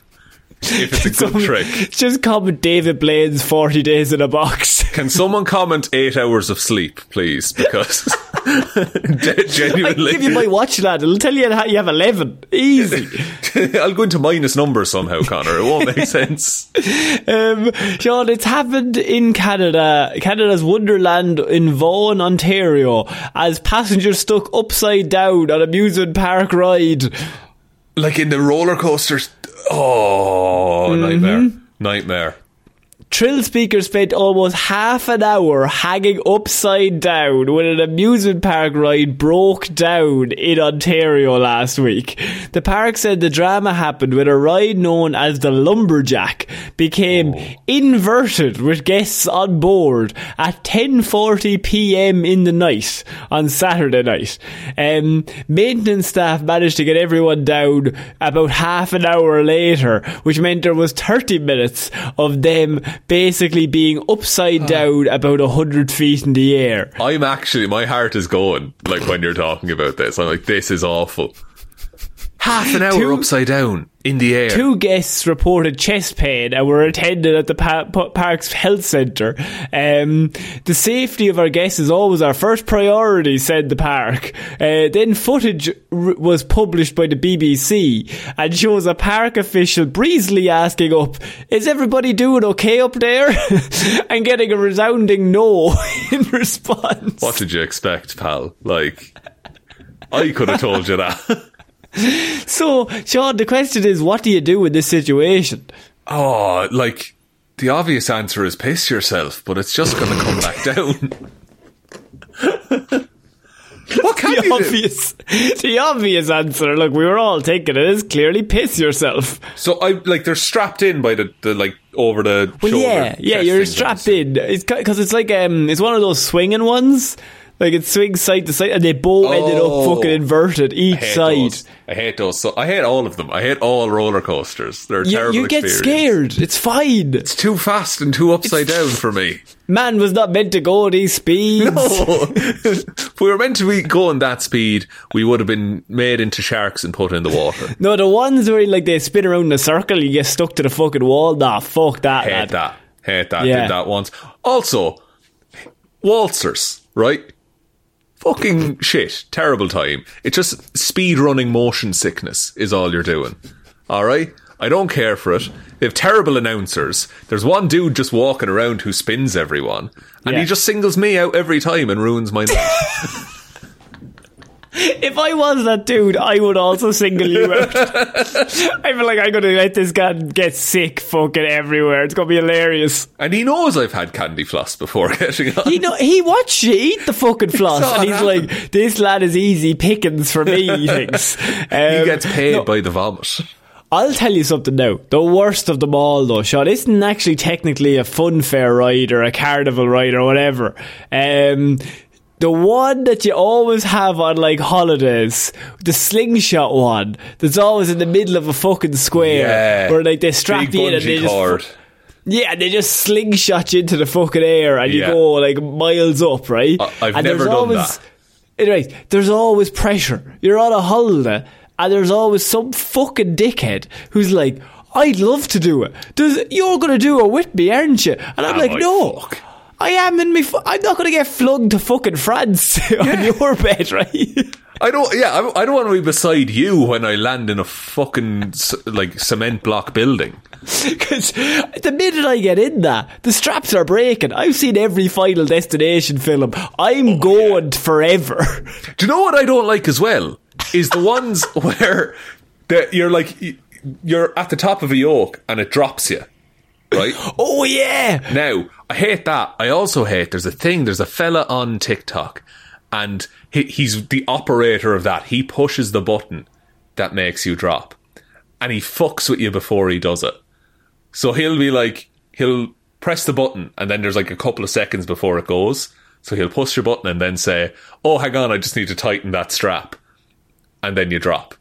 If it's a good Some- trick. Just comment David Blaine's 40 days in a box. Can someone comment eight hours of sleep, please? Because gen- I give you my watch, lad. It'll tell you how you have 11. Easy. I'll go into minus numbers somehow, Connor. It won't make sense. Um, Sean, it's happened in Canada, Canada's Wonderland in Vaughan, Ontario, as passengers stuck upside down on a amusement park ride. Like in the roller coasters. Oh, nightmare. Nightmare. Trill speaker spent almost half an hour hanging upside down when an amusement park ride broke down in Ontario last week. The park said the drama happened when a ride known as the Lumberjack became inverted with guests on board at 10:40 p.m. in the night on Saturday night. Um, maintenance staff managed to get everyone down about half an hour later, which meant there was 30 minutes of them basically being upside down about a 100 feet in the air. I'm actually, my heart is going, like when you're talking about this. I'm like, this is awful. Half an hour Two- upside down in the air. Two guests reported chest pain and were attended at the pa- pa- park's health centre. Um, the safety of our guests is always our first priority, said the park. Uh, then footage r- was published by the BBC and shows a park official breezily asking up, "Is everybody doing okay up there?" and getting a resounding no in response. What did you expect, pal? Like, I could have told you that. So, Sean, the question is, what do you do in this situation? Oh, like, the obvious answer is piss yourself, but it's just going to come back down. what can the you do? obvious, the obvious answer. Look, we were all thinking it is clearly piss yourself. So I like they're strapped in by the, the like over the Well, shoulder. yeah, yeah, you're strapped in. It's because it's like um, it's one of those swinging ones. Like it swings side to side, and they both ended up Oh. fucking inverted each hate side. those. I hate those. So I hate all of them. I hate all roller coasters. They're You, terrible. you get experience. scared. It's fine. It's too fast and too upside down for me. Man was not meant to go at these speeds. No, if we were meant to be going that speed, we would have been made into sharks and put in the water. No, the ones where like they spin around in a circle, you get stuck to the fucking wall. Nah, fuck that. Hate lad. that. Hate that. Yeah. Did that once. Also, waltzers, right? Fucking shit. Terrible time. It's just speed running motion sickness is all you're doing. Alright? I don't care for it. They have terrible announcers. There's one dude just walking around who spins everyone. And Yeah. he just singles me out every time and ruins my night. If I was that dude, I would also single you out. I feel like I'm gonna let this guy get sick fucking everywhere. It's gonna be hilarious. and he knows I've had candy floss before getting on. You know, he watched you eat the fucking floss, and he's happen. like, "This lad is easy pickings for me." He thinks. he Um, gets paid no, by the vomit. I'll tell you something now. The worst of them all, though, Sean, isn't actually technically a fun fair ride or a carnival ride or whatever. Um, the one that you always have on like holidays, the slingshot one, that's always in the middle of a fucking square, Yeah. where like they strap Big you in and they bungee just cord. yeah, they just slingshot you into the fucking air and you Yeah. go like miles up, right? I- I've and never done always, that. Right, there's always pressure. You're on a holiday and there's always some fucking dickhead who's like, I'd love to do it. Does, you're going to do it with me, aren't you? And I'm like, I? no. Fuck. I am in me. Fu- I'm not going to get flung to fucking France on your bed, right? I don't. Yeah, I, I don't want to be beside you when I land in a fucking like cement block building. Because the minute I get in that, the straps are breaking. I've seen every Final Destination film. I'm oh, going forever. Do you know what I don't like as well? Is the ones where the, you're like you're at the top of a yoke and it drops you, right? Oh yeah, Now, I hate that. I also hate there's a thing, there's a fella on TikTok and he, he's the operator of that. He pushes the button that makes you drop. And he fucks with you before he does it. So he'll be like, he'll press the button and then there's like a couple of seconds before it goes. So he'll push your button and then say, Oh, hang on, I just need to tighten that strap. And then you drop.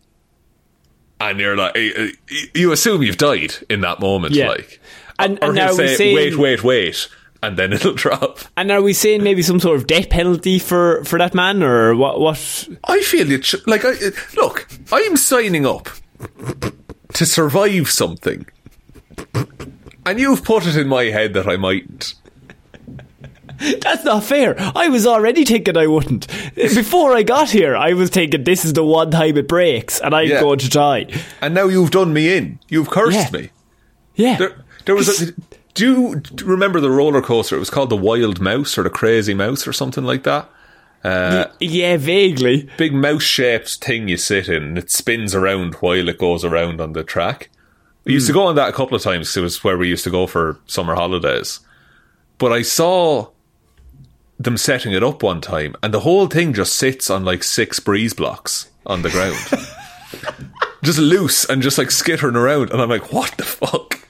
And you're like, you assume you've died in that moment, Yeah. like. And- or and now we say, saying- wait, wait, wait, and then it'll drop. and are we saying maybe some sort of death penalty for for that man, or what? What? I feel it. Sh- like, I, look, I'm signing up to survive something, and you've put it in my head that I mightn't. That's not fair. I was already thinking I wouldn't. Before I got here, I was thinking this is the one time it breaks, and I'm Yeah. going to die. And now you've done me in. You've cursed Yeah. me. Yeah. There, there was. A, do you do you remember the roller coaster? It was called the Wild Mouse or the Crazy Mouse or something like that. Uh, yeah, vaguely. Big mouse-shaped thing you sit in, and it spins around while it goes around on the track. We used to go on that a couple of times. It was where we used to go for summer holidays. But I saw them setting it up one time, and the whole thing just sits on like six breeze blocks on the ground, just loose and just like skittering around. And I'm like, what the fuck?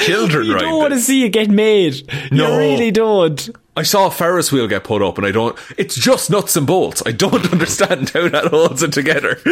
Children, You right? don't want to see it get made. No. You really don't. I saw a Ferris wheel get put up, and I don't. It's just nuts and bolts. I don't understand how that holds it together.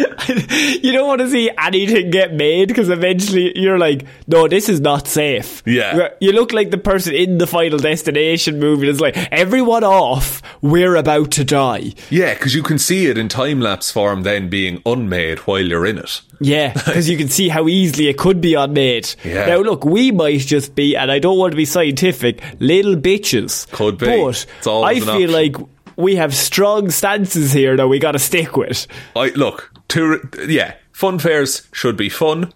You don't want to see anything get made because eventually you're like, no, this is not safe. Yeah. You look like the person in the Final Destination movie that's like, everyone off, we're about to die. Yeah, because you can see it in time lapse form then being unmade while you're in it. Yeah, because you can see how easily it could be unmade. Yeah. Now, look, we might just be, and I don't want to be scientific, little bitches. Could be. But I feel option. like we have strong stances here that we got to stick with. I look to yeah, fun fairs should be fun,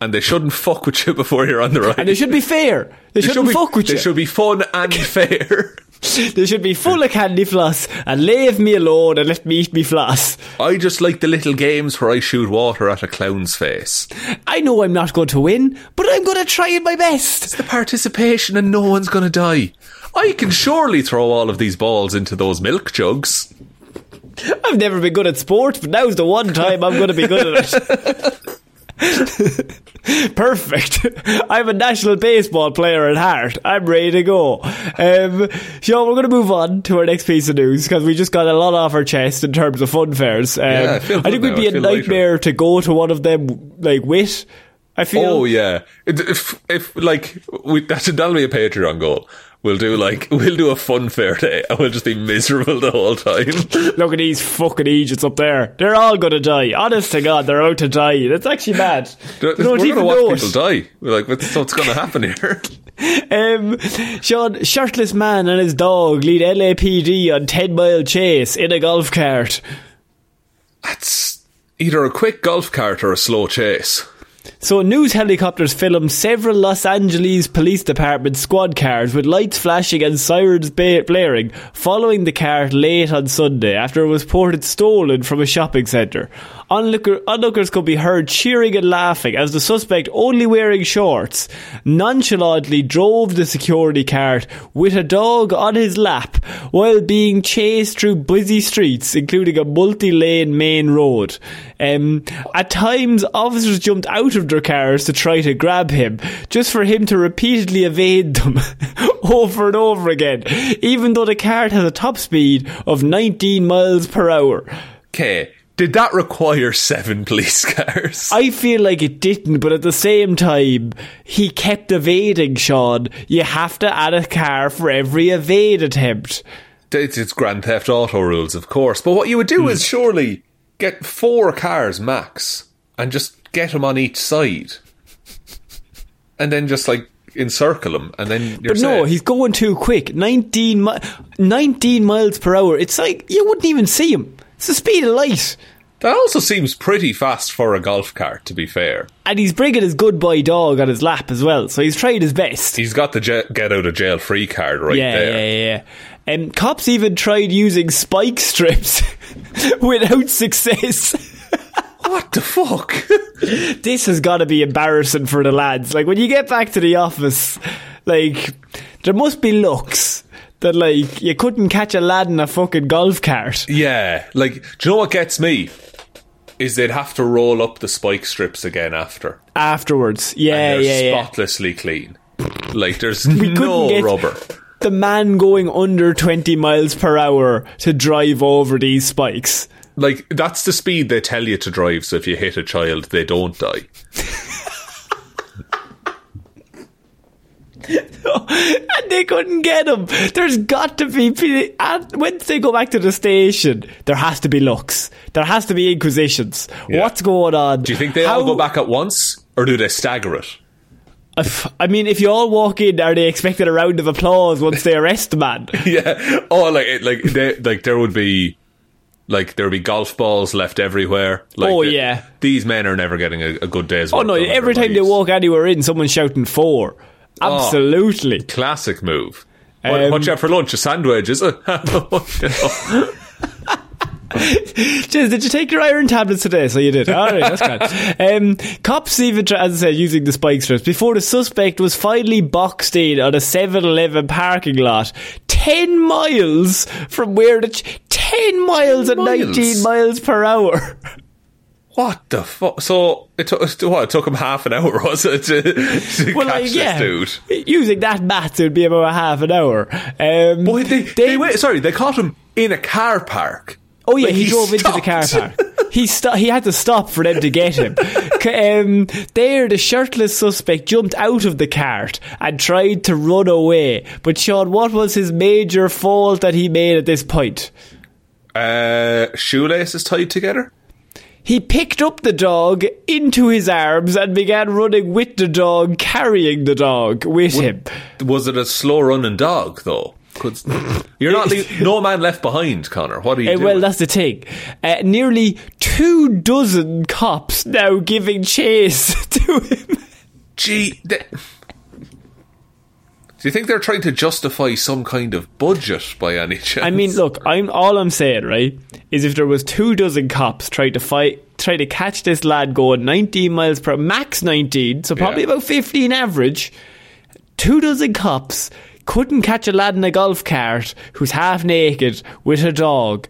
and they shouldn't fuck with you before you're on the ride. And they should be fair. They, They shouldn't should be, fuck with They you. They should be fun and fair. They should be full of candy floss and leave me alone and let me eat me floss. I just like the little games where I shoot water at a clown's face. I know I'm not going to win, but I'm going to try my best. It's the participation and no one's going to die. I can surely throw all of these balls into those milk jugs. I've never been good at sport, but now's the one time I'm going to be good at it. Perfect. I'm a national baseball player at heart. I'm ready to go. Um, Sean, we're going to move on to our next piece of news because we just got a lot off our chest in terms of fun fairs. Um, Yeah, I feel good think we'd be I a nightmare to go to one of them, like, with. I feel. Oh yeah, if if like we, that that'll be a Patreon goal. We'll do like we'll do a fun fair day, and we'll just be miserable the whole time. Look at these fucking Egypts up there. They're all gonna die. Honest to God, they're out to die. That's actually bad. We're You don't gonna even know people die. We're like, what's, what's going to happen here? Um, Sean, shirtless man and his dog lead LAPD on 10 mile chase in a golf cart. That's either a quick golf cart or a slow chase. So, news helicopters filmed several Los Angeles Police Department squad cars with lights flashing and sirens blaring following the car late on Sunday after it was reported stolen from a shopping centre. Onlooker- onlookers could be heard cheering and laughing as the suspect, only wearing shorts, nonchalantly drove the security cart with a dog on his lap while being chased through busy streets, including a multi-lane main road. Um, at times, officers jumped out of their cars to try to grab him, just for him to repeatedly evade them over and over again, even though the cart has a top speed of 19 miles per hour. Okay, did that require seven police cars? I feel like it didn't, but at the same time, he kept evading, Sean. You have to add a car for every evade attempt. It's, it's Grand Theft Auto rules, of course. But what you would do is hmm. surely get four cars max and just get them on each side. And then just like encircle him, and then you're But no, saying- he's going too quick. 19, mi- 19 miles per hour. It's like you wouldn't even see him. It's the speed of light. that also seems pretty fast for a golf cart. To be fair, And he's bringing his good boy dog on his lap as well. So he's tried his best. he's got the je- get out of jail free card right yeah, there. yeah, yeah, yeah. And cops even tried using spike strips without success. What the fuck? this has got to be embarrassing for the lads. Like when you get back to the office, like there must be looks that like you couldn't catch a lad in a fucking golf cart. yeah, like do you know what gets me? Is they'd have to roll up the spike strips again after. Afterwards, yeah, and they're yeah, yeah. spotlessly clean. Like there's couldn't no get- rubber. The man going under twenty miles per hour to drive over these spikes. Like that's the speed they tell you to drive. So if you hit a child, they don't die. and they couldn't get him. There's got to be and once they go back to the station, there has to be looks. There has to be inquisitions. Yeah. What's going on? Do you think they all go back at once, or do they stagger it? I mean, if you all walk in, are they expecting a round of applause once they arrest the man? yeah. Oh, like like they, like there would be like there would be golf balls left everywhere. Like Oh, the- yeah. these men are never getting a, a good day's. work. Oh no! Every time they walk anywhere in, someone's shouting four. Oh. Absolutely. classic move. What, Um, what you have for lunch? A sandwich, is it? Jeez, did you take your iron tablets today? So you did. All right, that's good. Um, cops even, as I said, using the spike strips before the suspect was finally boxed in on a 7-Eleven parking lot, ten miles from where the ch- ten miles at miles? nineteen miles per hour. what the fuck? So it took what? It took him half an hour, was it, to, to Well, catch like, yeah, this dude? using that math, it would be about a half an hour. Um, Boy, they, they, wait, sorry, they caught him in a car park. Oh yeah, Like, he, he drove into the car park. He sto- He had to stop for them to get him. Um, there, the shirtless suspect jumped out of the cart and tried to run away. But Sean, what was his major fault that he made at this point? Uh, shoelaces tied together. He picked up the dog into his arms and began running with the dog, carrying the dog with him. Was it a slow running dog though? You're not leave, no man left behind, Connor. What are you Uh, doing? well, that's the thing. Uh, nearly two dozen cops now giving chase to him. Gee, they, do you think they're trying to justify some kind of budget by any chance? I mean, look, I'm all I'm saying, right, is if there was two dozen cops trying to fight, try to catch this lad going 19 miles per max 19, so probably Yeah. about 15 average. Two dozen cops couldn't catch a lad in a golf cart who's half naked with a dog.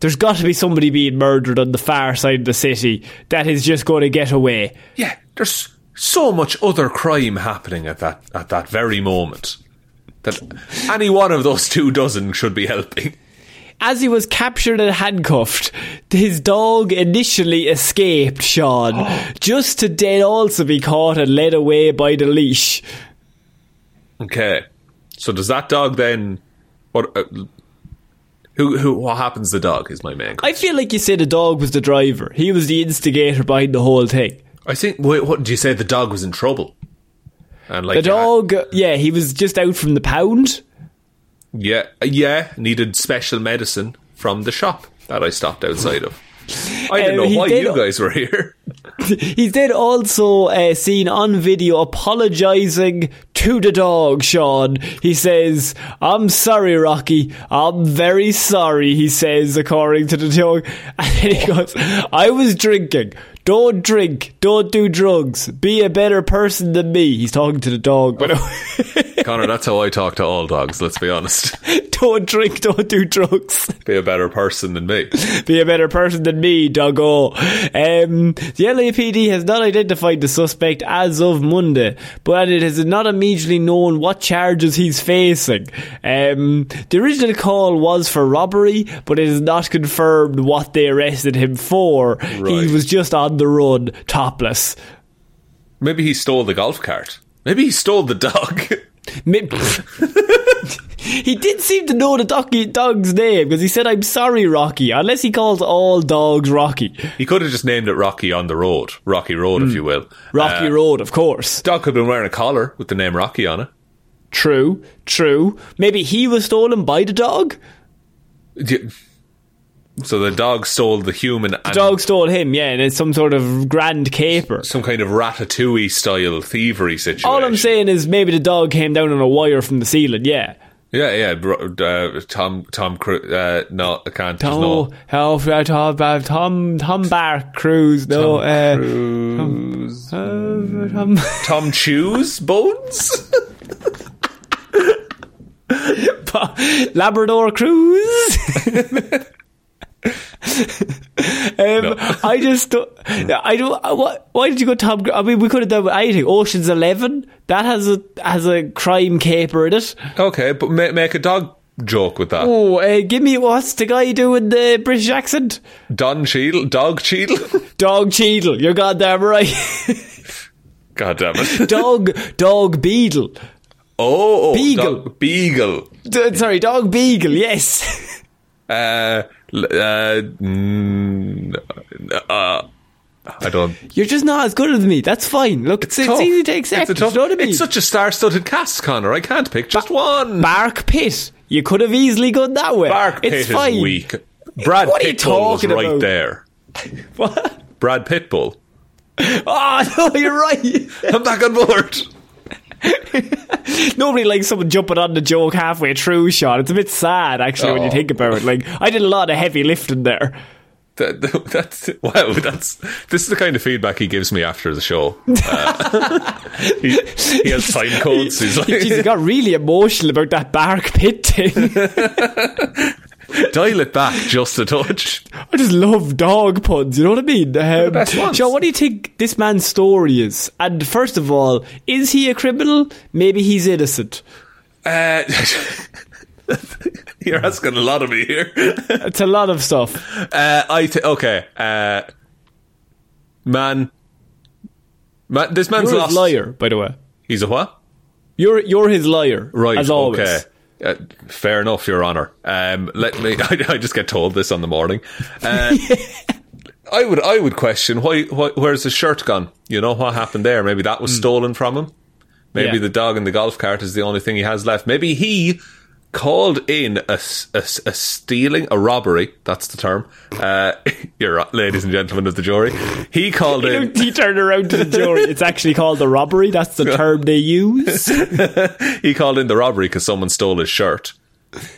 There's got to be somebody being murdered on the far side of the city that is just going to get away. yeah, there's so much other crime happening at that at that very moment that any one of those two dozen should be helping. As he was captured and handcuffed, his dog initially escaped, Sean, just to then also be caught and led away by the leash. Okay, so does that dog then? What? Uh, who? Who? What happens? to The dog is my main. I feel like you said the dog was the driver. He was the instigator behind the whole thing. I think. Wait, what did you say? The dog was in trouble, and like The dog, yeah, he was just out from the pound. Yeah, yeah, needed special medicine from the shop that I stopped outside of. I didn't Um, know why did- you guys were here. He's then also uh, seen on video apologising to the dog, Sean. He says, I'm sorry, Rocky. I'm very sorry, he says, according to the dog. And then he goes, I was drinking. Don't drink. Don't do drugs. Be a better person than me. He's talking to the dog, way. Connor, that's how I talk to all dogs, let's be honest. don't drink. Don't do drugs. Be a better person than me. be a better person than me, doggo. Um, the LAPD has not identified the suspect as of Monday, but it is not immediately known what charges he's facing. Um, the original call was for robbery, but it is not confirmed what they arrested him for. Right. He was just on the run, topless. Maybe he stole the golf cart. Maybe he stole the dog. Mi- he did seem to know the doggy, dog's name because he said, I'm sorry, Rocky, unless he calls all dogs Rocky. He could have just named it Rocky on the road, Rocky Road, if you will. Rocky Uh, Road, of course. Dog could have been wearing a collar with the name Rocky on it. True, true. Maybe he was stolen by the dog? So the dog stole the human and The dog stole him, yeah, and it's some sort of grand caper. some kind of ratatouille style thievery situation. All I'm saying is maybe the dog came down on a wire from the ceiling, yeah. Yeah, yeah. Uh, Tom, Tom, Cru- uh, no, I can't. Oh, no. uh, Tom, Tom, Tom Bar Cruise, no, uh, Cruise. uh, Tom, Tom Chews Bones. Labrador Cruise. um, I just, don't- I don't. What? Why did you go Tom? I mean, we could have done anything. Ocean's Eleven that has a has a crime caper in it. okay, but ma- make a dog joke with that. Oh, uh, give me what's the guy doing the British accent? Don Cheadle, Dog Cheadle. Dog Cheadle. You're goddamn right. God damn it. dog, dog Beetle. Oh, oh Beagle. Dog, Beagle. D- sorry, dog Beagle. Yes. Uh, uh, uh, I don't. You're just not as good as me. That's fine. Look, it's, it's, tough. easy to accept. It's, a tough, you know I mean? it's such a star-studded cast, Connor. I can't pick just one. Bark Pit. You could have easily gone that way. Bark Pitt it's is fine. weak. Brad What are you Pitbull was right about? there. What? Brad Pitbull. Oh no, you're right. I'm back on board. Nobody likes someone jumping on the joke halfway through, Sean. It's a bit sad, actually, when you Oh. think about it. Like, I did a lot of heavy lifting there. That, that- that's wow. That's this is the kind of feedback he gives me after the show. Uh, he, he has time codes. He's Jeez, he like, got really emotional about that Bark Pit thing. Dial it back just a touch. I just love dog puns. You know what I mean? Um, best ones. Sean, what do you think this man's story is? And first of all, is he a criminal? Maybe he's innocent. Uh, you're asking a lot of me here. It's a lot of stuff. Uh, I th- okay. Uh, man, man, this man's You're lost. his liar, by the way. He's a what? You're you're his liar, Right. As always. Okay. Uh, fair enough, Your Honour. Um, let me. I, I just get told this on the morning. Uh, I would. I would question why, why. Where's his shirt gone? You know what happened there? Maybe that was stolen from him. Maybe. Yeah. the dog in the golf cart is the only thing he has left. Maybe he called in a stealing, a robbery. That's the term. Uh, you're right, ladies and gentlemen of the jury. He called in. he turned around to the jury. It's actually called a robbery. That's the term they use. he called in the robbery because someone stole his shirt.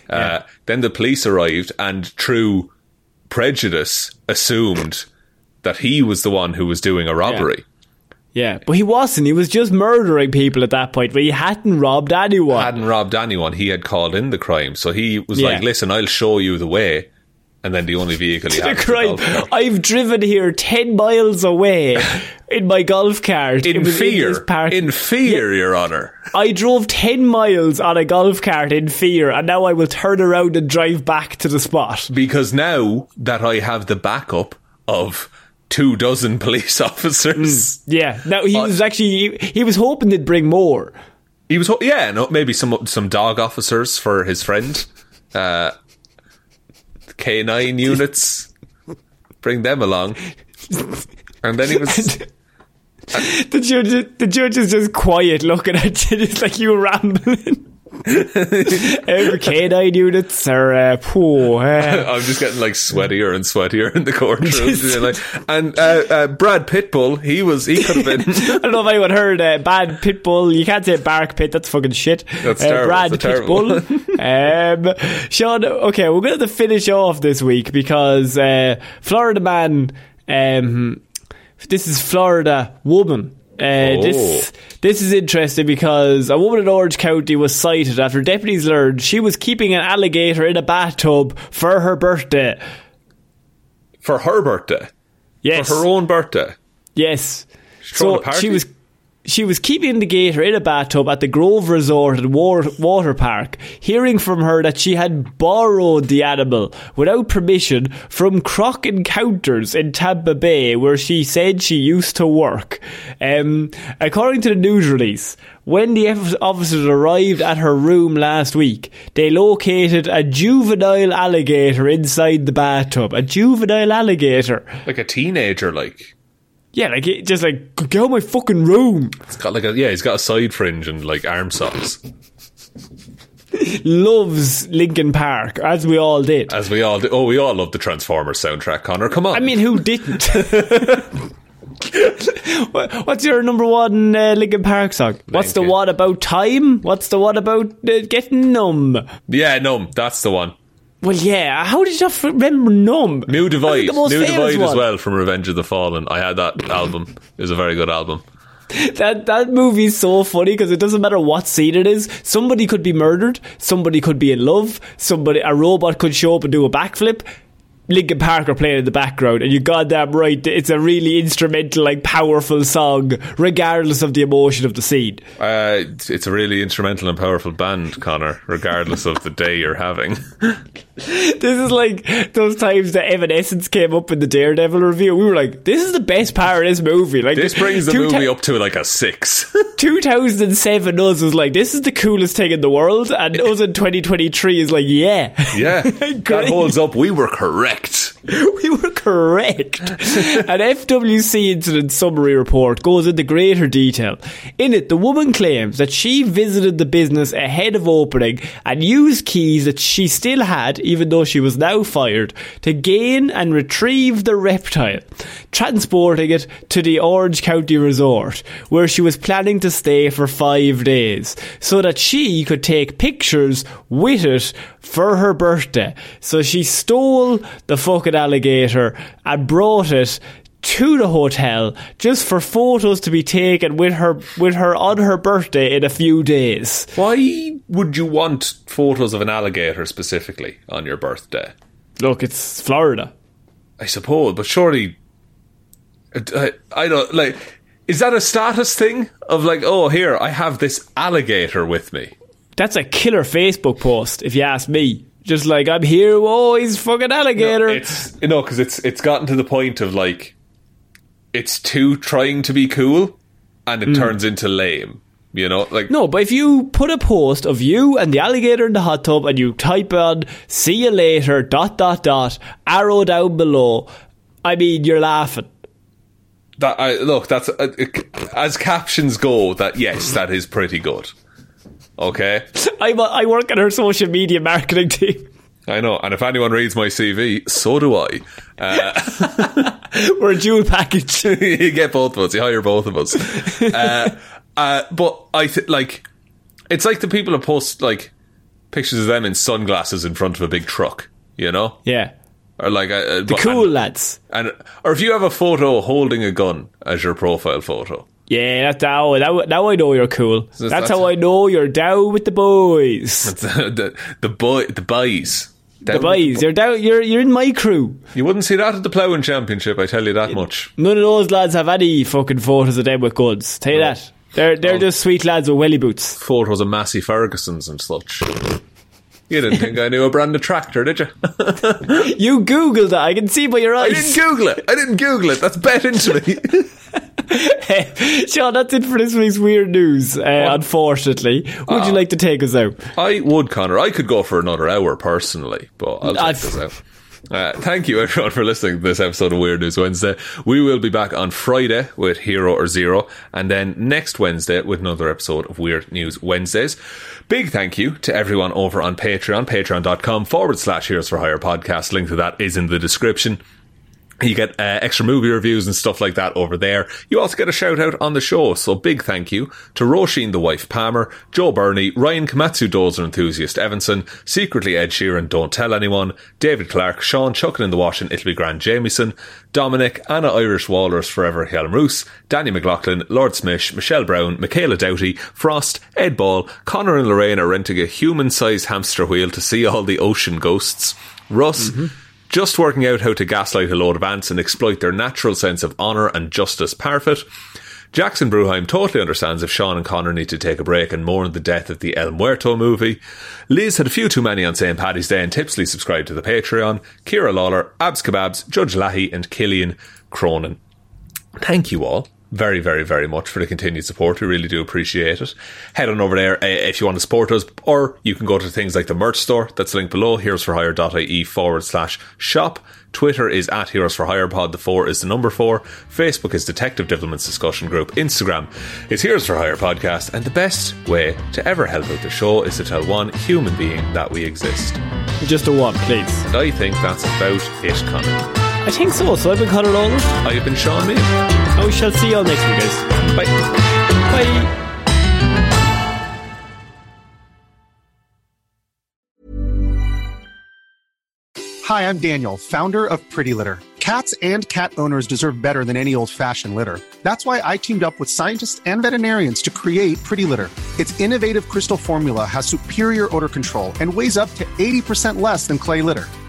Uh, then the police arrived and, through prejudice, assumed that he was the one who was doing a robbery. Yeah, but he wasn't. He was just murdering people at that point. But he hadn't robbed anyone. Hadn't robbed anyone. He had called in the crime, so he was Yeah. like, "Listen, I'll show you the way." And then the only vehicle he had crime. I've driven here ten miles away in my golf cart. In fear, park. in fear, Your Honour. I drove ten miles on a golf cart in fear, and now I will turn around and drive back to the spot. Because now that I have the backup of two dozen police officers, Yeah. Now he Uh, was actually he, he was hoping they'd bring more. He was, ho- yeah, no, maybe some some dog officers for his friend. Uh, K9 units, bring them along. And then he was, The judge, the judge is just quiet, looking at you, just like you rambling. Every canine units are uh, poor. Uh, I'm just getting like sweatier and sweatier in the courtroom. like, and uh, uh, Brad Pitbull, he was, he could have been. I don't know if anyone heard uh, bad pitbull. You can't say bark pit. That's fucking shit. That's uh, terrible. Brad That's pitbull. um, Sean, okay, we're going to finish off this week because uh, Florida man. Um, this is Florida woman. Uh, This Oh. this is interesting because a woman in Orange County was cited after deputies learned she was keeping an alligator in a bathtub for her birthday. for her birthday. Yes, For her own birthday. yes. throwing So she was she was keeping the gator in a bathtub at the Grove Resort and Water, Park, hearing from her that she had borrowed the animal without permission from Croc Encounters in Tampa Bay, where she said she used to work. Um, according to the news release, when the officers arrived at her room last week, they located a juvenile alligator inside the bathtub. A juvenile alligator. Like a teenager, like. Yeah, like it, just like get out my fucking room. It's got like a yeah, he's got a side fringe and like arm socks, Loves Linkin Park, as we all did. as we all did. Oh, we all love the Transformers soundtrack. Connor, come on. I mean, who didn't? What's your number one uh, Linkin Park song? What's the Linkin. what about time? What's the what about uh, getting numb? yeah, numb. that's the one. Well, yeah. How did you remember numb? New Divide, New Divide as well from Revenge of the Fallen. I had that album. It was a very good album. That that movie's so funny because it doesn't matter what scene it is. Somebody could be murdered. Somebody could be in love. Somebody a robot could show up and do a backflip. Linkin Park are playing in the background, and you goddamn right, it's a really instrumental, like powerful song, regardless of the emotion of the scene. Uh, it's a really instrumental and powerful band, Connor, regardless of the day you're having. This is like those times that Evanescence came up in the Daredevil review. We were like, "This is the best part of this movie." Like This brings the two movie up to like a six. 2007 us was like, "This is the coolest thing in the world," and us in 2023 is like, "Yeah, yeah, that holds up. We were correct. we were correct." An FWC incident summary report goes into greater detail. In it, the woman claims that she visited the business ahead of opening and used keys that she still had, even though she was now fired, to gain and retrieve the reptile, transporting it to the Orange County Resort, where she was planning to stay for five days, so that she could take pictures with it for her birthday. So she stole the fucking alligator and brought it to the hotel just for photos to be taken with her with her on her birthday in a few days. Why would you want photos of an alligator specifically on your birthday? Look, it's Florida. I suppose, but surely, I, I don't like. Is that a status thing of like, oh, here I have this alligator with me? That's a killer Facebook post, if you ask me. Just like I'm here, oh, he's fucking alligator. It's you know because it's it's gotten to the point of like, it's too trying to be cool, and it turns into lame. You know, like No, but if you put a post of you and the alligator in the hot tub and you type on see you later dot dot dot arrow down below, I mean you're laughing. that. I, look, that's uh, as captions go. That yes, that is pretty good. Okay. I I work in our social media marketing team. I know, and if anyone reads my CV, so do I. We're a dual package. you get both of us. You hire both of us. Uh, uh, but I th- like it's like the people that post like pictures of them in sunglasses in front of a big truck. You know, Yeah. or like uh, The cool lads. and or if you have a photo holding a gun as your profile photo. Yeah, that's how, now, now I know you're cool. That's, that's- how I know you're down with the boys. the the boy the boys. The boys, you're down. You're you're in my crew. You wouldn't see that at the ploughing championship. I tell you that much. None of those lads have any fucking photos of them with guns. Tell you that. They're they're just sweet lads with welly boots. Photos of Massey Ferguson's and such. You didn't think I knew a brand of tractor, did you? You googled that. I can see by your eyes. I didn't Google it. I didn't Google it. That's bet into me. Sean, that's it for this week's weird news. Uh, unfortunately, would you like to take us out? I would, Connor. I could go for another hour personally, but I'll take I've- this out. Uh, thank you everyone for listening to this episode of Weird News Wednesday. We will be back on Friday with Hero or Zero, and then next Wednesday with another episode of Weird News Wednesdays. Big thank you to everyone over on Patreon, patreon.com forward slash Heroes for Hire podcast. Link to that is in the description. You get uh, extra movie reviews and stuff like that over there. You also get a shout out on the show. So big thank you to Roisin the Wife Palmer, Joe Bernie, Ryan Komatsu Dozer Enthusiast Evanson, Secretly Ed Sheeran Don't Tell Anyone, David Clarke, Shaun Chuckin in the It'll Be Grand Jamieson, Dominic, Anna Irish Walrus Forever Hjelmroos, Danny McLaughlin, Lordsmish, Michelle Browne, Michaela Doughty, Frost, Ed Ball, Connor and Lorraine are renting a human sized hamster wheel to see all the ocean ghosts. Russ, just working out how to gaslight a load of ants and exploit their natural sense of honour and justice. Parfitt. Jackson Brueheim totally understands if Sean and Connor need to take a break and mourn the death of the El Muerto movie. Liz had a few too many on St. Paddy's Day and tipsily subscribed to the Patreon. Ciara Lawler, Abs Kebabs, Judge Leahy, and Killian Cronin. Thank you all very, very, very much for the continued support. We really do appreciate it. Head on over there uh, if you want to support us, or you can go to things like the merch store that's linked below, heroesforhire.ie forward slash shop. Twitter is at Heroes for Hire Pod. The four is the number four. Facebook is Detective Divilment's discussion group. Instagram is Heroes for Hire Podcast. And the best way to ever help out the show is to tell one human being that we exist. Just a one, please. And I think that's about it, Connor. I think so. So I've been Connor Lawler. I have been Shaun Meighan. And we shall see you all next week, guys. Bye. Bye. Hi, I'm Daniel, founder of Pretty Litter. Cats and cat owners deserve better than any old fashioned litter. That's why I teamed up with scientists and veterinarians to create Pretty Litter. Its innovative crystal formula has superior odor control and weighs up to 80% less than clay litter.